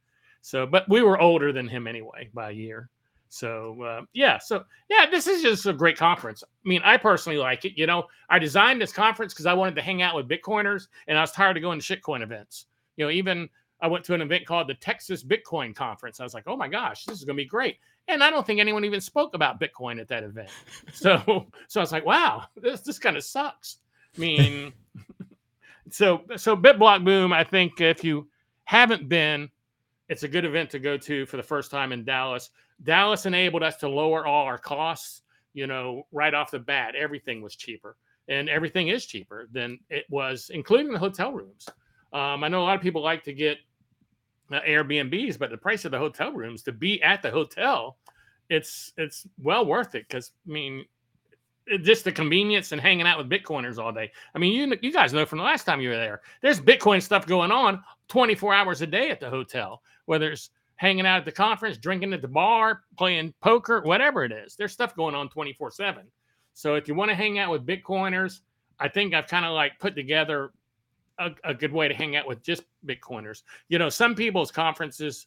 So, but we were older than him anyway by a year. So uh, yeah, so yeah, this is just a great conference. I mean, I personally like it. You know, I designed this conference because I wanted to hang out with Bitcoiners, and I was tired of going to shitcoin events. You know, even I went to an event called the Texas Bitcoin Conference. I was like, oh my gosh, this is going to be great. And I don't think anyone even spoke about Bitcoin at that event. *laughs* So, so I was like, wow, this this kind of sucks. I mean, *laughs* so so BitBlock Boom. I think if you haven't been, it's a good event to go to for the first time in Dallas. Dallas enabled us to lower all our costs. You know, right off the bat, everything was cheaper, and everything is cheaper than it was, including the hotel rooms. Um, I know a lot of people like to get uh, Airbnbs, but the price of the hotel rooms to be at the hotel, it's it's well worth it because I mean, it, just the convenience and hanging out with Bitcoiners all day. I mean, you you guys know from the last time you were there, there's Bitcoin stuff going on 24 hours a day at the hotel, whether it's hanging out at the conference, drinking at the bar, playing poker, whatever it is. There's stuff going on 24 seven. So if you want to hang out with Bitcoiners, I think I've kind of like put together a, a good way to hang out with just Bitcoiners. You know, some people's conferences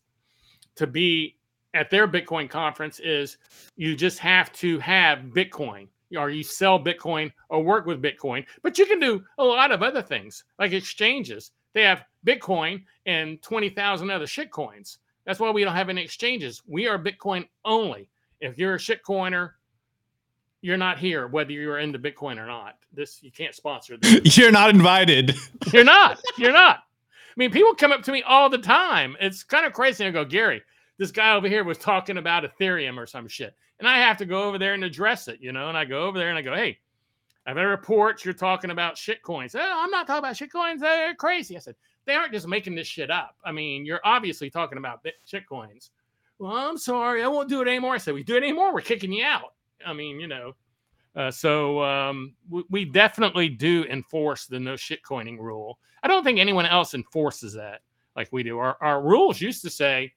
to be at their Bitcoin conference is you just have to have Bitcoin or you sell Bitcoin or work with Bitcoin, but you can do a lot of other things like exchanges. They have Bitcoin and 20,000 other shitcoins. That's why we don't have any exchanges. We are Bitcoin only. If you're a shitcoiner, you're not here, whether you're into Bitcoin or not. This you can't sponsor this. *laughs* You're not invited. *laughs* You're not. You're not. I mean, people come up to me all the time. It's kind of crazy. I go, Gary, this guy over here was talking about Ethereum or some shit. And I have to go over there and address it, you know. And I go over there and I go, hey, I've had reports you're talking about shit coins. Oh, I'm not talking about shit coins. They're crazy. I said, they aren't just making this shit up. I mean, you're obviously talking about shit coins. Well, I'm sorry. I won't do it anymore. I said, we do it anymore. We're kicking you out. I mean, you know. Uh, so um, we, we, definitely do enforce the no shit coining rule. I don't think anyone else enforces that like we do. Our, our rules used to say,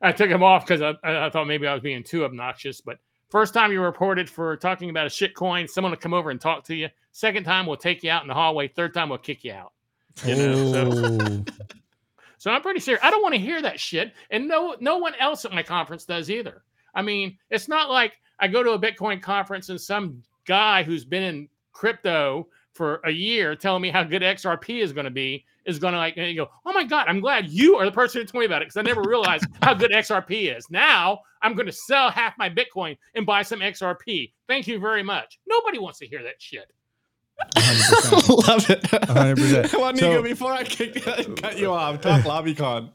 I took them off because I, I, thought maybe I was being too obnoxious. But first time you're reported for talking about a shit coin, someone will come over and talk to you. Second time, we'll take you out in the hallway. Third time, we'll kick you out. You know, so, *laughs* so I'm pretty sure I don't want to hear that shit, and no, no one else at my conference does either. I mean, it's not like I go to a Bitcoin conference and some guy who's been in crypto for a year telling me how good XRP is going to be is going to like you go, oh my god, I'm glad you are the person who told me about it because I never realized how good XRP is. Now I'm going to sell half my Bitcoin and buy some XRP. Thank you very much. Nobody wants to hear that shit. 100%. *laughs* Love it. 100%. Juan *laughs* So- Nico, before I kick, *laughs* cut you off, talk LobbyCon.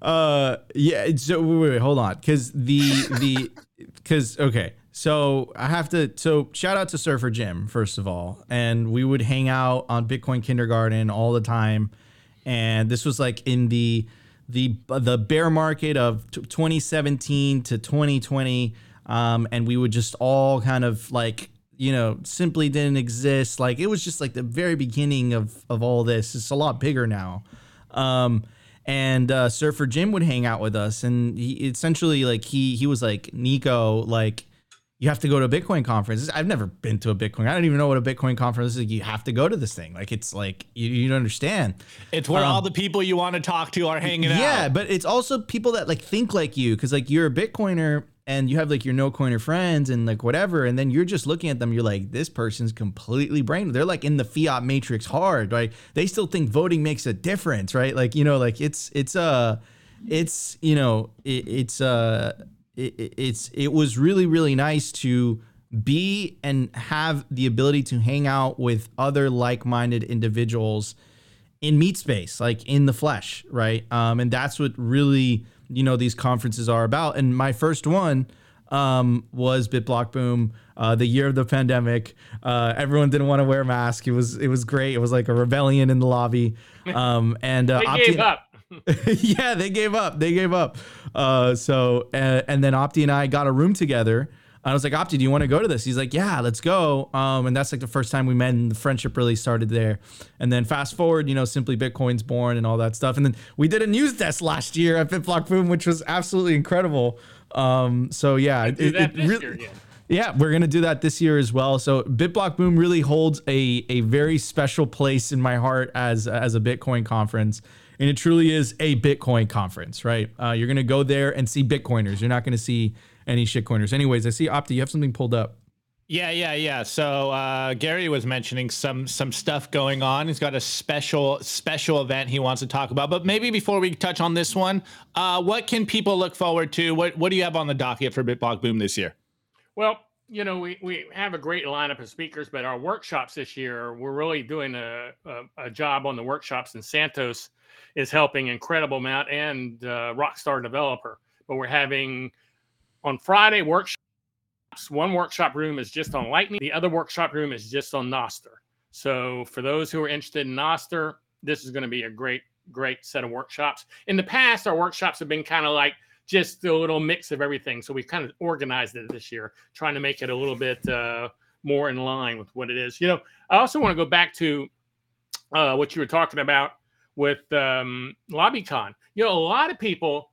Uh, yeah. So wait, wait, hold on, because the the because okay. So I have to. So shout out to Surfer Jim first of all, and we would hang out on Bitcoin Kindergarten all the time, and this was like in the the the bear market of 2017 to 2020, um, and we would just all kind of like you know simply didn't exist. Like it was just like the very beginning of of all this. It's a lot bigger now. Um, and uh, Surfer Jim would hang out with us, and he essentially like he he was like Nico, like you have to go to a Bitcoin conference. I've never been to a Bitcoin. I don't even know what a Bitcoin conference is. You have to go to this thing. Like it's like you, you don't understand. It's where Um, all the people you want to talk to are hanging out. Yeah, but it's also people that like think like you because like you're a Bitcoiner and you have like your no coiner friends and like whatever, and then you're just looking at them. You're like, this person's completely brain. They're like in the fiat matrix hard, right? They still think voting makes a difference, right? Like you know, like it's it's uh it's you know it, it's uh it, it- it's it was really really nice to be and have the ability to hang out with other like-minded individuals in meat space, like in the flesh, right? Um, and that's what really, you know, these conferences are about. And my first one um, was BitBlock Boom, uh, the year of the pandemic. Uh, everyone didn't want to wear masks. It was it was great. It was like a rebellion in the lobby. Um, and uh, They Opti- gave up. *laughs* yeah, they gave up. They gave up. Uh, so uh, and then Opti and I got a room together. I was like, Opti, do you want to go to this? He's like, Yeah, let's go. Um, and that's like the first time we met, and the friendship really started there. And then fast forward, you know, simply Bitcoin's born and all that stuff. And then we did a news desk last year at BitBlock Boom, which was absolutely incredible. Um, so yeah, this year again. yeah, we're gonna do that this year as well. So BitBlock Boom really holds a a very special place in my heart as as a Bitcoin conference, and it truly is a Bitcoin conference, right? Uh, you're gonna go there and see Bitcoiners. You're not gonna see any shitcoiners. Anyways, I see Opti, you have something pulled up. Yeah, yeah, yeah. So uh, Gary was mentioning some some stuff going on. He's got a special special event he wants to talk about. But maybe before we touch on this one, uh, what can people look forward to? What what do you have on the docket for BitBlock Boom this year? Well, you know, we, we have a great lineup of speakers, but our workshops this year, we're really doing a, a, a job on the workshops, in Santos is helping incredible amount and uh, Rockstar Developer. But we're having on Friday workshops. One workshop room is just on Lightning, the other workshop room is just on Nostr. So for those who are interested in Nostr, this is going to be a great, great set of workshops. In the past, our workshops have been kind of like just a little mix of everything. So we've kind of organized it this year, trying to make it a little bit uh, more in line with what it is. You know, I also want to go back to uh, what you were talking about with um, LobbyCon. You know, a lot of people.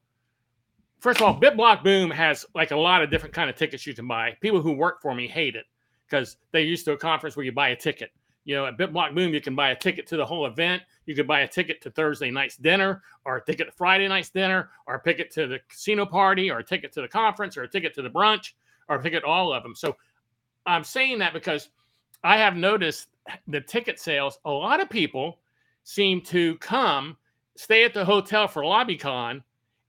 First of all, BitBlock Boom has like a lot of different kind of tickets you can buy. People who work for me hate it because they're used to a conference where you buy a ticket. You know, at BitBlock Boom, you can buy a ticket to the whole event. You could buy a ticket to Thursday night's dinner, or a ticket to Friday night's dinner, or a ticket to the casino party, or a ticket to the conference, or a ticket to the brunch, or a ticket to all of them. So I'm saying that because I have noticed the ticket sales. A lot of people seem to come, stay at the hotel for LobbyCon,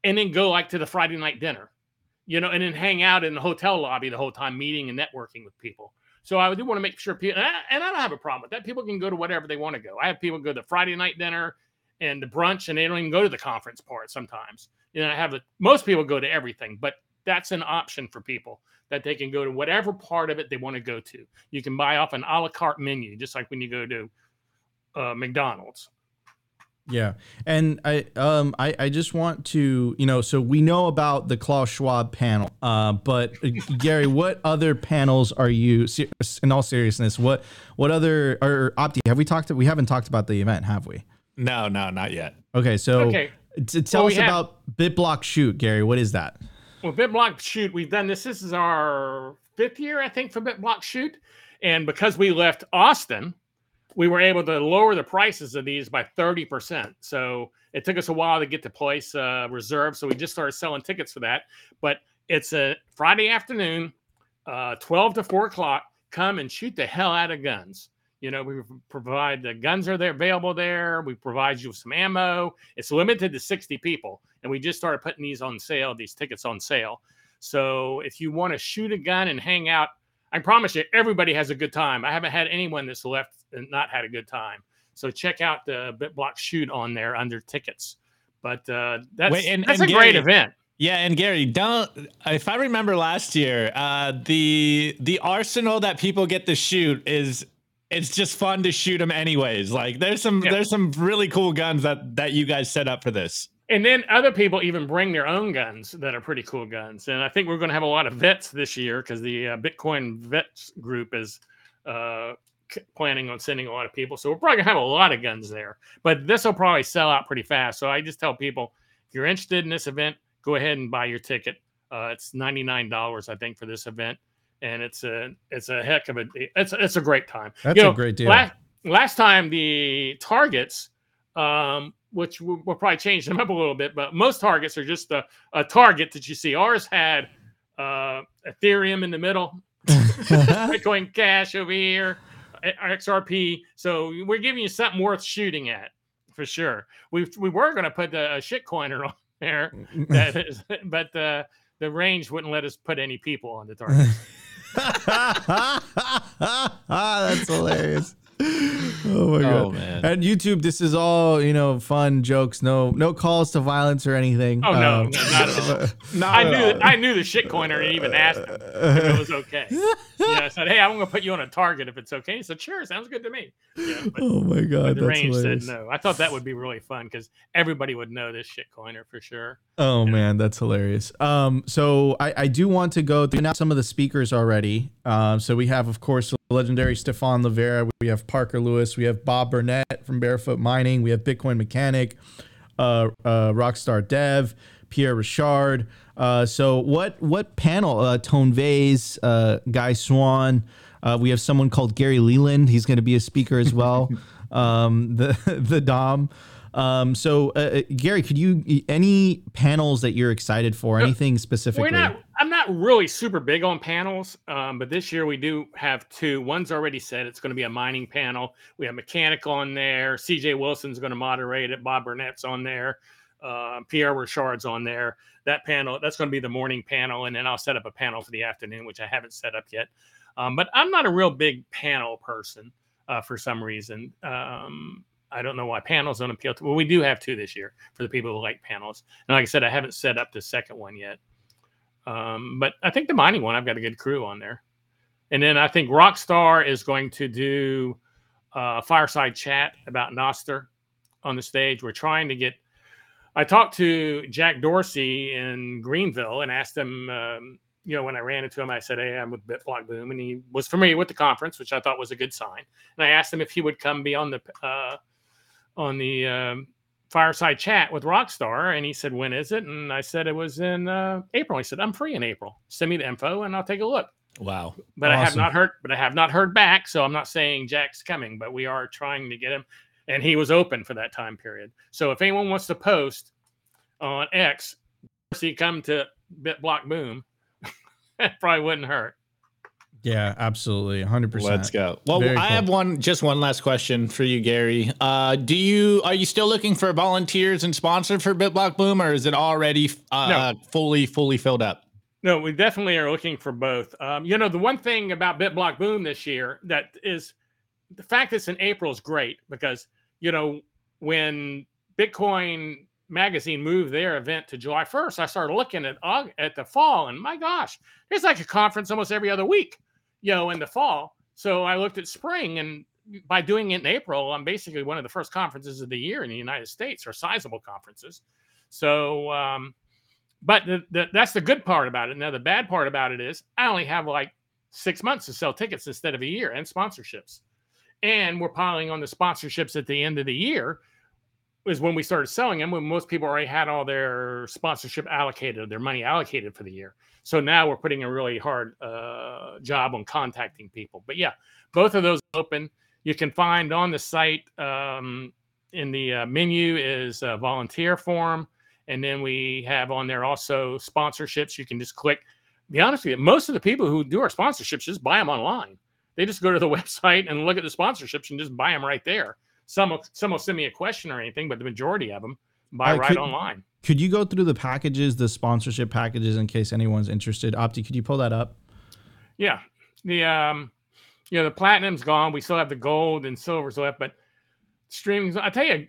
and then go like to the Friday night dinner, you know, and then hang out in the hotel lobby the whole time, meeting and networking with people. So I do want to make sure people, and I, and I don't have a problem with that. People can go to whatever they want to go. I have people go to Friday night dinner and the brunch, and they don't even go to the conference part sometimes. You know, I have the, most people go to everything, but that's an option for people that they can go to whatever part of it they want to go to. You can buy off an a la carte menu, just like when you go to uh, McDonald's. Yeah, and I um I, I just want to you know so we know about the Klaus Schwab panel, uh, but uh, Gary, what other panels are you? In all seriousness, what what other or Opti have we talked? We haven't talked about the event, have we? No, no, not yet. Okay, so Okay. to tell Well, us have- about BitBlock Shoot, Gary. What is that? Well, BitBlock Shoot, we've done this. This is our fifth year, I think, for BitBlock Shoot. And because we left Austin, we were able to lower the prices of these by 30%. So it took us a while to get to place uh, reserved. So we just started selling tickets for that. But it's a Friday afternoon, uh, 12 to 4 o'clock. Come and shoot the hell out of guns. You know, we provide the guns are there available there. We provide you with some ammo. It's limited to 60 people. And we just started putting these on sale, these tickets on sale. So if you want to shoot a gun and hang out, I promise you, everybody has a good time. I haven't had anyone that's left and not had a good time. So check out the BitBlock shoot on there under tickets. But uh, that's Wait, and- that's and a great event. Yeah, and Gary, don't if I remember last year, uh, the the arsenal that people get to shoot is it's just fun to shoot them anyways. Like there's some Yeah. there's some really cool guns that that you guys set up for this. And then other people even bring their own guns that are pretty cool guns. And I think we're going to have a lot of vets this year because the uh, Bitcoin Vets group is uh, c- planning on sending a lot of people. So we're probably going to have a lot of guns there. But this will probably sell out pretty fast. So I just tell people if you're interested in this event, go ahead and buy your ticket. Uh, it's ninety nine dollars, I think, for this event, and it's a it's a heck of a it's it's a great time. That's You a great deal. Last, last time the targets, um, which we'll, we'll probably change them up a little bit, but most targets are just a, a target that you see. Ours had uh, Ethereum in the middle, *laughs* Bitcoin Cash over here, XRP. So we're giving you something worth shooting at for sure. We we were going to put a, a shitcoiner *laughs* on there, that is, but uh, the range wouldn't let us put any people on the target. *laughs* That's hilarious. Oh my Oh, god. man. And YouTube, this is all, you know, fun jokes, no no calls to violence or anything. Oh no, Um, no, not at all. *laughs* Not I at knew all. I knew the shitcoiner and even asked him if it was okay. *laughs* Yeah, I said, "Hey, I'm going to put you on a target if it's okay." He said, "Sure, sounds good to me." Yeah, but, oh my god, the that's range hilarious. said no. I thought that would be really fun because everybody would know this shitcoiner for sure. Oh man, that's hilarious. Um, so I, I do want to go through now some of the speakers already. Um, so we have, of course, the legendary Stefan Livera. We have Parker Lewis. We have Bob Burnett from Barefoot Mining. We have Bitcoin Mechanic, uh, uh, Rockstar Dev, Pierre Rochard. Uh, so what what panel? Uh, Tone Vays, uh, Guy Swan. Uh, we have someone called Gary Leland. He's going to be a speaker as well. *laughs* um, the *laughs* the Dom. Um, so, uh, uh, Gary, could you any panels that you're excited for? Anything specifically? We're not. I'm not really super big on panels, um, but this year we do have two. One's already said it's going to be a mining panel. We have mechanical on there. C.J. Wilson's going to moderate it. Bob Burnett's on there. Uh, Pierre Rochard's on there. That panel. That's going to be the morning panel, and then I'll set up a panel for the afternoon, which I haven't set up yet. Um, but I'm not a real big panel person uh, for some reason. Um, I don't know why panels don't appeal to. Well, we do have two this year for the people who like panels. And like I said, I haven't set up the second one yet. Um, but I think the mining one, I've got a good crew on there. And then I think Rockstar is going to do a fireside chat about Nostr on the stage. We're trying to get. I talked to Jack Dorsey in Greenville and asked him, um, you know, when I ran into him, I said, Hey, I'm with BitBlock Boom. And he was familiar with the conference, which I thought was a good sign. And I asked him if he would come be on the uh, on the um, fireside chat with Rockstar, and he said, "When is it?" And I said, "It was in uh, April." He said, "I'm free in April. Send me the info, and I'll take a look." Wow! But awesome. I have not heard. But I have not heard back, so I'm not saying Jack's coming. But we are trying to get him, and he was open for that time period. So if anyone wants to post on X, see come to BitBlock Boom, *laughs* that probably wouldn't hurt. Yeah, absolutely. 100%. Let's go. Well, Very I cool. have one just one last question for you, Gary. Uh, do you are you still looking for volunteers and sponsors for BitBlock Boom or is it already uh, no. fully fully filled up? No, we definitely are looking for both. Um, you know, the one thing about BitBlock Boom this year that is the fact that it's in April is great because, you know, when Bitcoin magazine moved their event to July 1st, I started looking at at the fall and my gosh, there's like a conference almost every other week you know, in the fall. So I looked at spring, and by doing it in April, I'm basically one of the first conferences of the year in the United States, or sizable conferences. So, um, but the, the, that's the good part about it. Now, the bad part about it is I only have like six months to sell tickets instead of a year and sponsorships. And we're piling on the sponsorships at the end of the year, is when we started selling them when most people already had all their sponsorship allocated, their money allocated for the year. So now we're putting a really hard uh, job on contacting people. But yeah, both of those open. You can find on the site um, in the uh, menu is a volunteer form, and then we have on there also sponsorships. You can just click. Be honest with you, most of the people who do our sponsorships just buy them online. They just go to the *laughs* website and look at the sponsorships and just buy them right there. Some will, some will send me a question or anything, but the majority of them buy right, right online. Could you go through the packages, the sponsorship packages, in case anyone's interested? Opti, could you pull that up? Yeah, the um, you know, the platinum's gone. We still have the gold and silver's left, but streaming. I tell you, a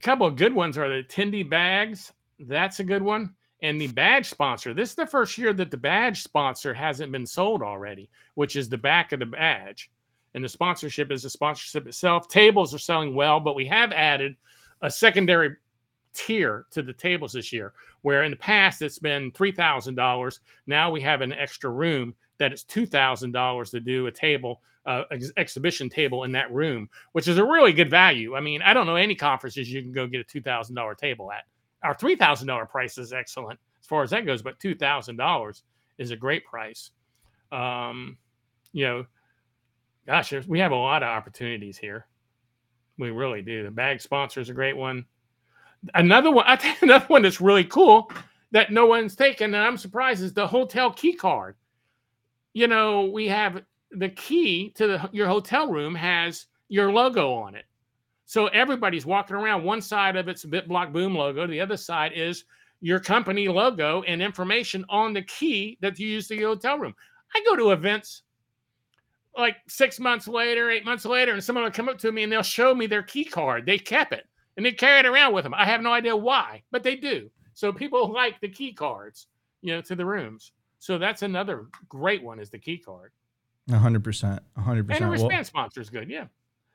couple of good ones are the Tindy bags. That's a good one. And the badge sponsor. This is the first year that the badge sponsor hasn't been sold already, which is the back of the badge. And the sponsorship is the sponsorship itself. Tables are selling well, but we have added a secondary tier to the tables this year, where in the past it's been $3,000. Now we have an extra room that it's $2,000 to do a table, uh, ex- exhibition table in that room, which is a really good value. I mean, I don't know any conferences you can go get a $2,000 table at. Our $3,000 price is excellent as far as that goes, but $2,000 is a great price. Um, you know, gosh, we have a lot of opportunities here. We really do. The bag sponsor is a great one another one, *laughs* I think another one that's really cool that no one's taken, and I'm surprised is the hotel key card. You know, we have the key to the, your hotel room has your logo on it. So everybody's walking around. One side of it's a BitBlock Boom logo. The other side is your company logo and information on the key that you use to your hotel room. I go to events like six months later, eight months later, and someone will come up to me and they'll show me their key card. They kept it and they carry it around with them. I have no idea why, but they do. So people *laughs* like the key cards, you know, to the rooms. So that's another great one is the key card. hundred percent, hundred percent. And a wristband well, sponsor is good. Yeah,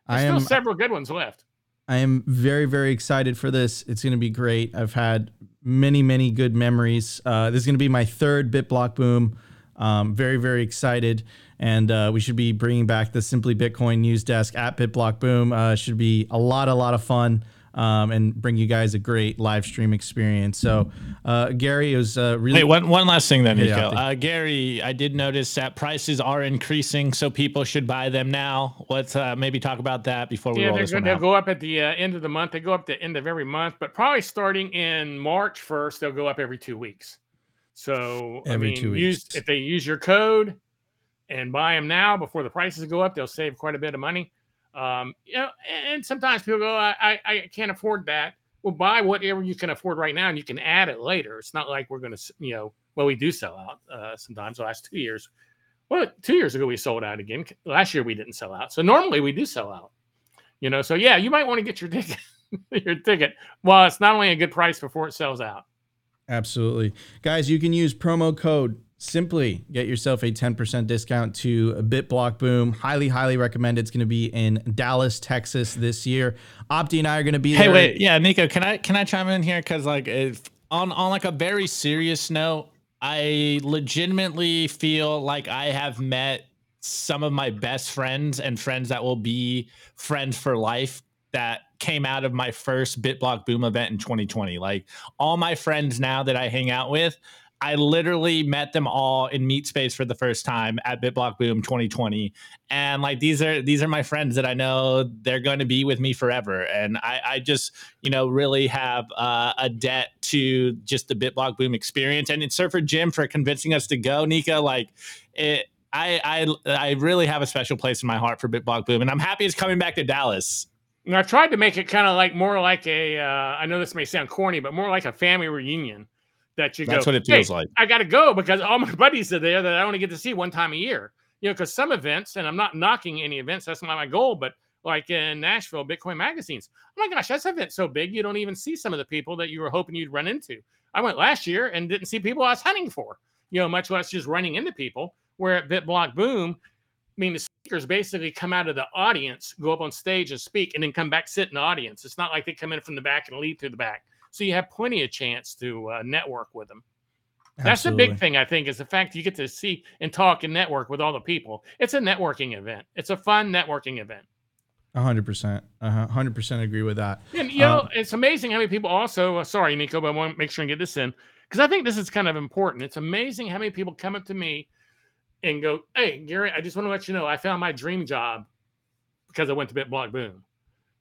There's I am still several good ones left. I am very, very excited for this. It's going to be great. I've had many, many good memories. Uh, this is going to be my third BitBlock Boom. Um, very, very excited. And uh, we should be bringing back the Simply Bitcoin news desk at BitBlock Boom. Uh, should be a lot, a lot of fun. um, and bring you guys a great live stream experience. So, uh, Gary, it was uh, really Hey, one one last thing then, Nico. yeah, uh, Gary, I did notice that prices are increasing, so people should buy them now. Let's uh, maybe talk about that before we Yeah, roll they're this good. one They'll go up at the uh, end of the month. They go up at the end of every month, but probably starting in March first, they'll go up every two weeks. So Every I mean, two use weeks. if they use your code and buy them now before the prices go up, they'll save quite a bit of money. Um, you know, and, sometimes people go, I, I I can't afford that. Well, buy whatever you can afford right now, and you can add it later. It's not like we're going to, you know, well, we do sell out uh, sometimes. The last two years, well, two years ago we sold out again. Last year we didn't sell out. So normally we do sell out. You know, so yeah, you might want to get your ticket, *laughs* your ticket. Well, it's not only a good price before it sells out. Absolutely. Guys, you can use promo code simply get yourself a 10% discount to BitBlock Boom. Highly, highly recommend. It's going to be in Dallas, Texas this year. Opti and I are going to be Hey, there. wait, yeah, Nico, can I can I chime in here? Because like, if on on like a very serious note, I legitimately feel like I have met some of my best friends and friends that will be friends for life that came out of my first BitBlock Boom event in 2020. Like all my friends now that I hang out with, I literally met them all in Meet Space for the first time at BitBlock Boom 2020, and like these are these are my friends that I know they're going to be with me forever, and I, I just you know really have uh, a debt to just the BitBlock Boom experience, and it's Surfer Jim for convincing us to go, Nika. Like it, I I I really have a special place in my heart for BitBlock Boom, and I'm happy it's coming back to Dallas. And I tried to make it kind of like more like a. Uh, I know this may sound corny, but more like a family reunion. That you That's go. what it feels "Hey, like." I got to go because all my *laughs* buddies are there that I only get to see one time a year. You know, because some events, and I'm not knocking any events. That's not my goal, but like in Nashville, Bitcoin magazines. Oh my gosh, that's an event so big you don't even see some of the people that you were hoping you'd run into. I went last year and didn't see people I was hunting for. You know, much less just running into people. Where at BitBlock Boom, I mean, the speakers basically come out of the audience, go up on stage and speak, and then come back sit in the audience. It's not like they come in from the back and leave through the back. So you have plenty of chance to uh, network with them. That's the big thing, I think, is the fact you get to see and talk and network with all the people. It's a networking event. It's a fun networking event. 100%. Uh-huh. 100% agree with that. And you know, Um, it's amazing how many people also. Uh, sorry, Nico, but I want to make sure and get this in because I think this is kind of important. It's amazing how many people come up to me and go, "Hey, Gary, I just want to let you know I found my dream job because I went to BitBlock Boom."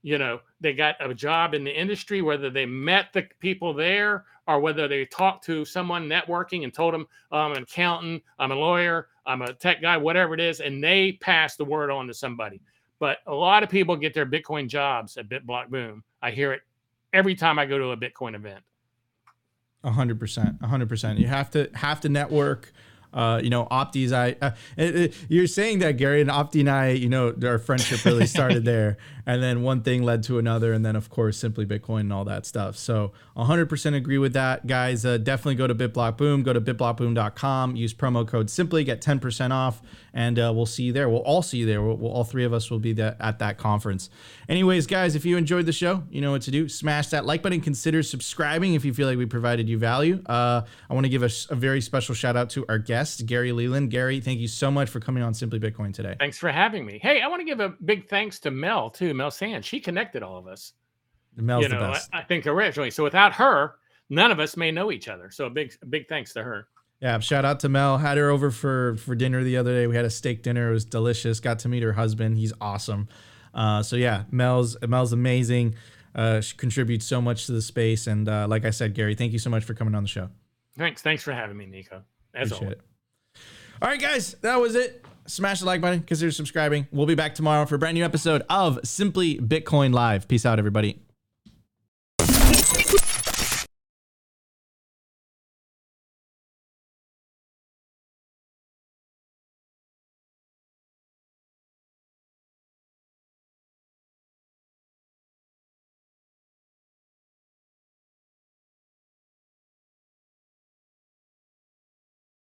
You know, they got a job in the industry, whether they met the people there or whether they talked to someone networking and told them, oh, "I'm an accountant, I'm a lawyer, I'm a tech guy, whatever it is," and they pass the word on to somebody. But a lot of people get their Bitcoin jobs at BitBlock Boom. I hear it every time I go to a Bitcoin event. A hundred percent, a hundred percent. You have to have to network. Uh, you know, Opti's I. Uh, it- it- you're saying that Gary and Opti and I, you know, our friendship really *laughs* started there, and then one thing led to another, and then of course Simply Bitcoin and all that stuff. So, hundred percent agree with that, guys. Uh, definitely go to BitBlock Boom. Go to bitblockboom.com. Use promo code Simply. Get ten percent off, and uh, we'll see you there. We'll all see you there. We'll, we'll- all three of us will be there at that conference. Anyways, guys, if you enjoyed the show, you know what to do. Smash that like button. Consider subscribing if you feel like we provided you value. Uh, I want to give a very special shout out to our guest, Gary Leland. Gary, thank you so much for coming on Simply Bitcoin today. Thanks for having me. Hey, I want to give a big thanks to Mel too, Mel Sand. She connected all of us. Mel's you know, the I, best. I think originally. So without her, none of us may know each other. So a big, big thanks to her. Yeah, shout out to Mel. Had her over for for dinner the other day. We had a steak dinner. It was delicious. Got to meet her husband. He's awesome. Uh, so yeah, Mel's Mel's amazing. Uh, she contributes so much to the space. And uh, like I said, Gary, thank you so much for coming on the show. Thanks, thanks for having me, Nico. As Appreciate always. it. All right, guys, that was it. Smash the like button. Consider subscribing. We'll be back tomorrow for a brand new episode of Simply Bitcoin Live. Peace out, everybody.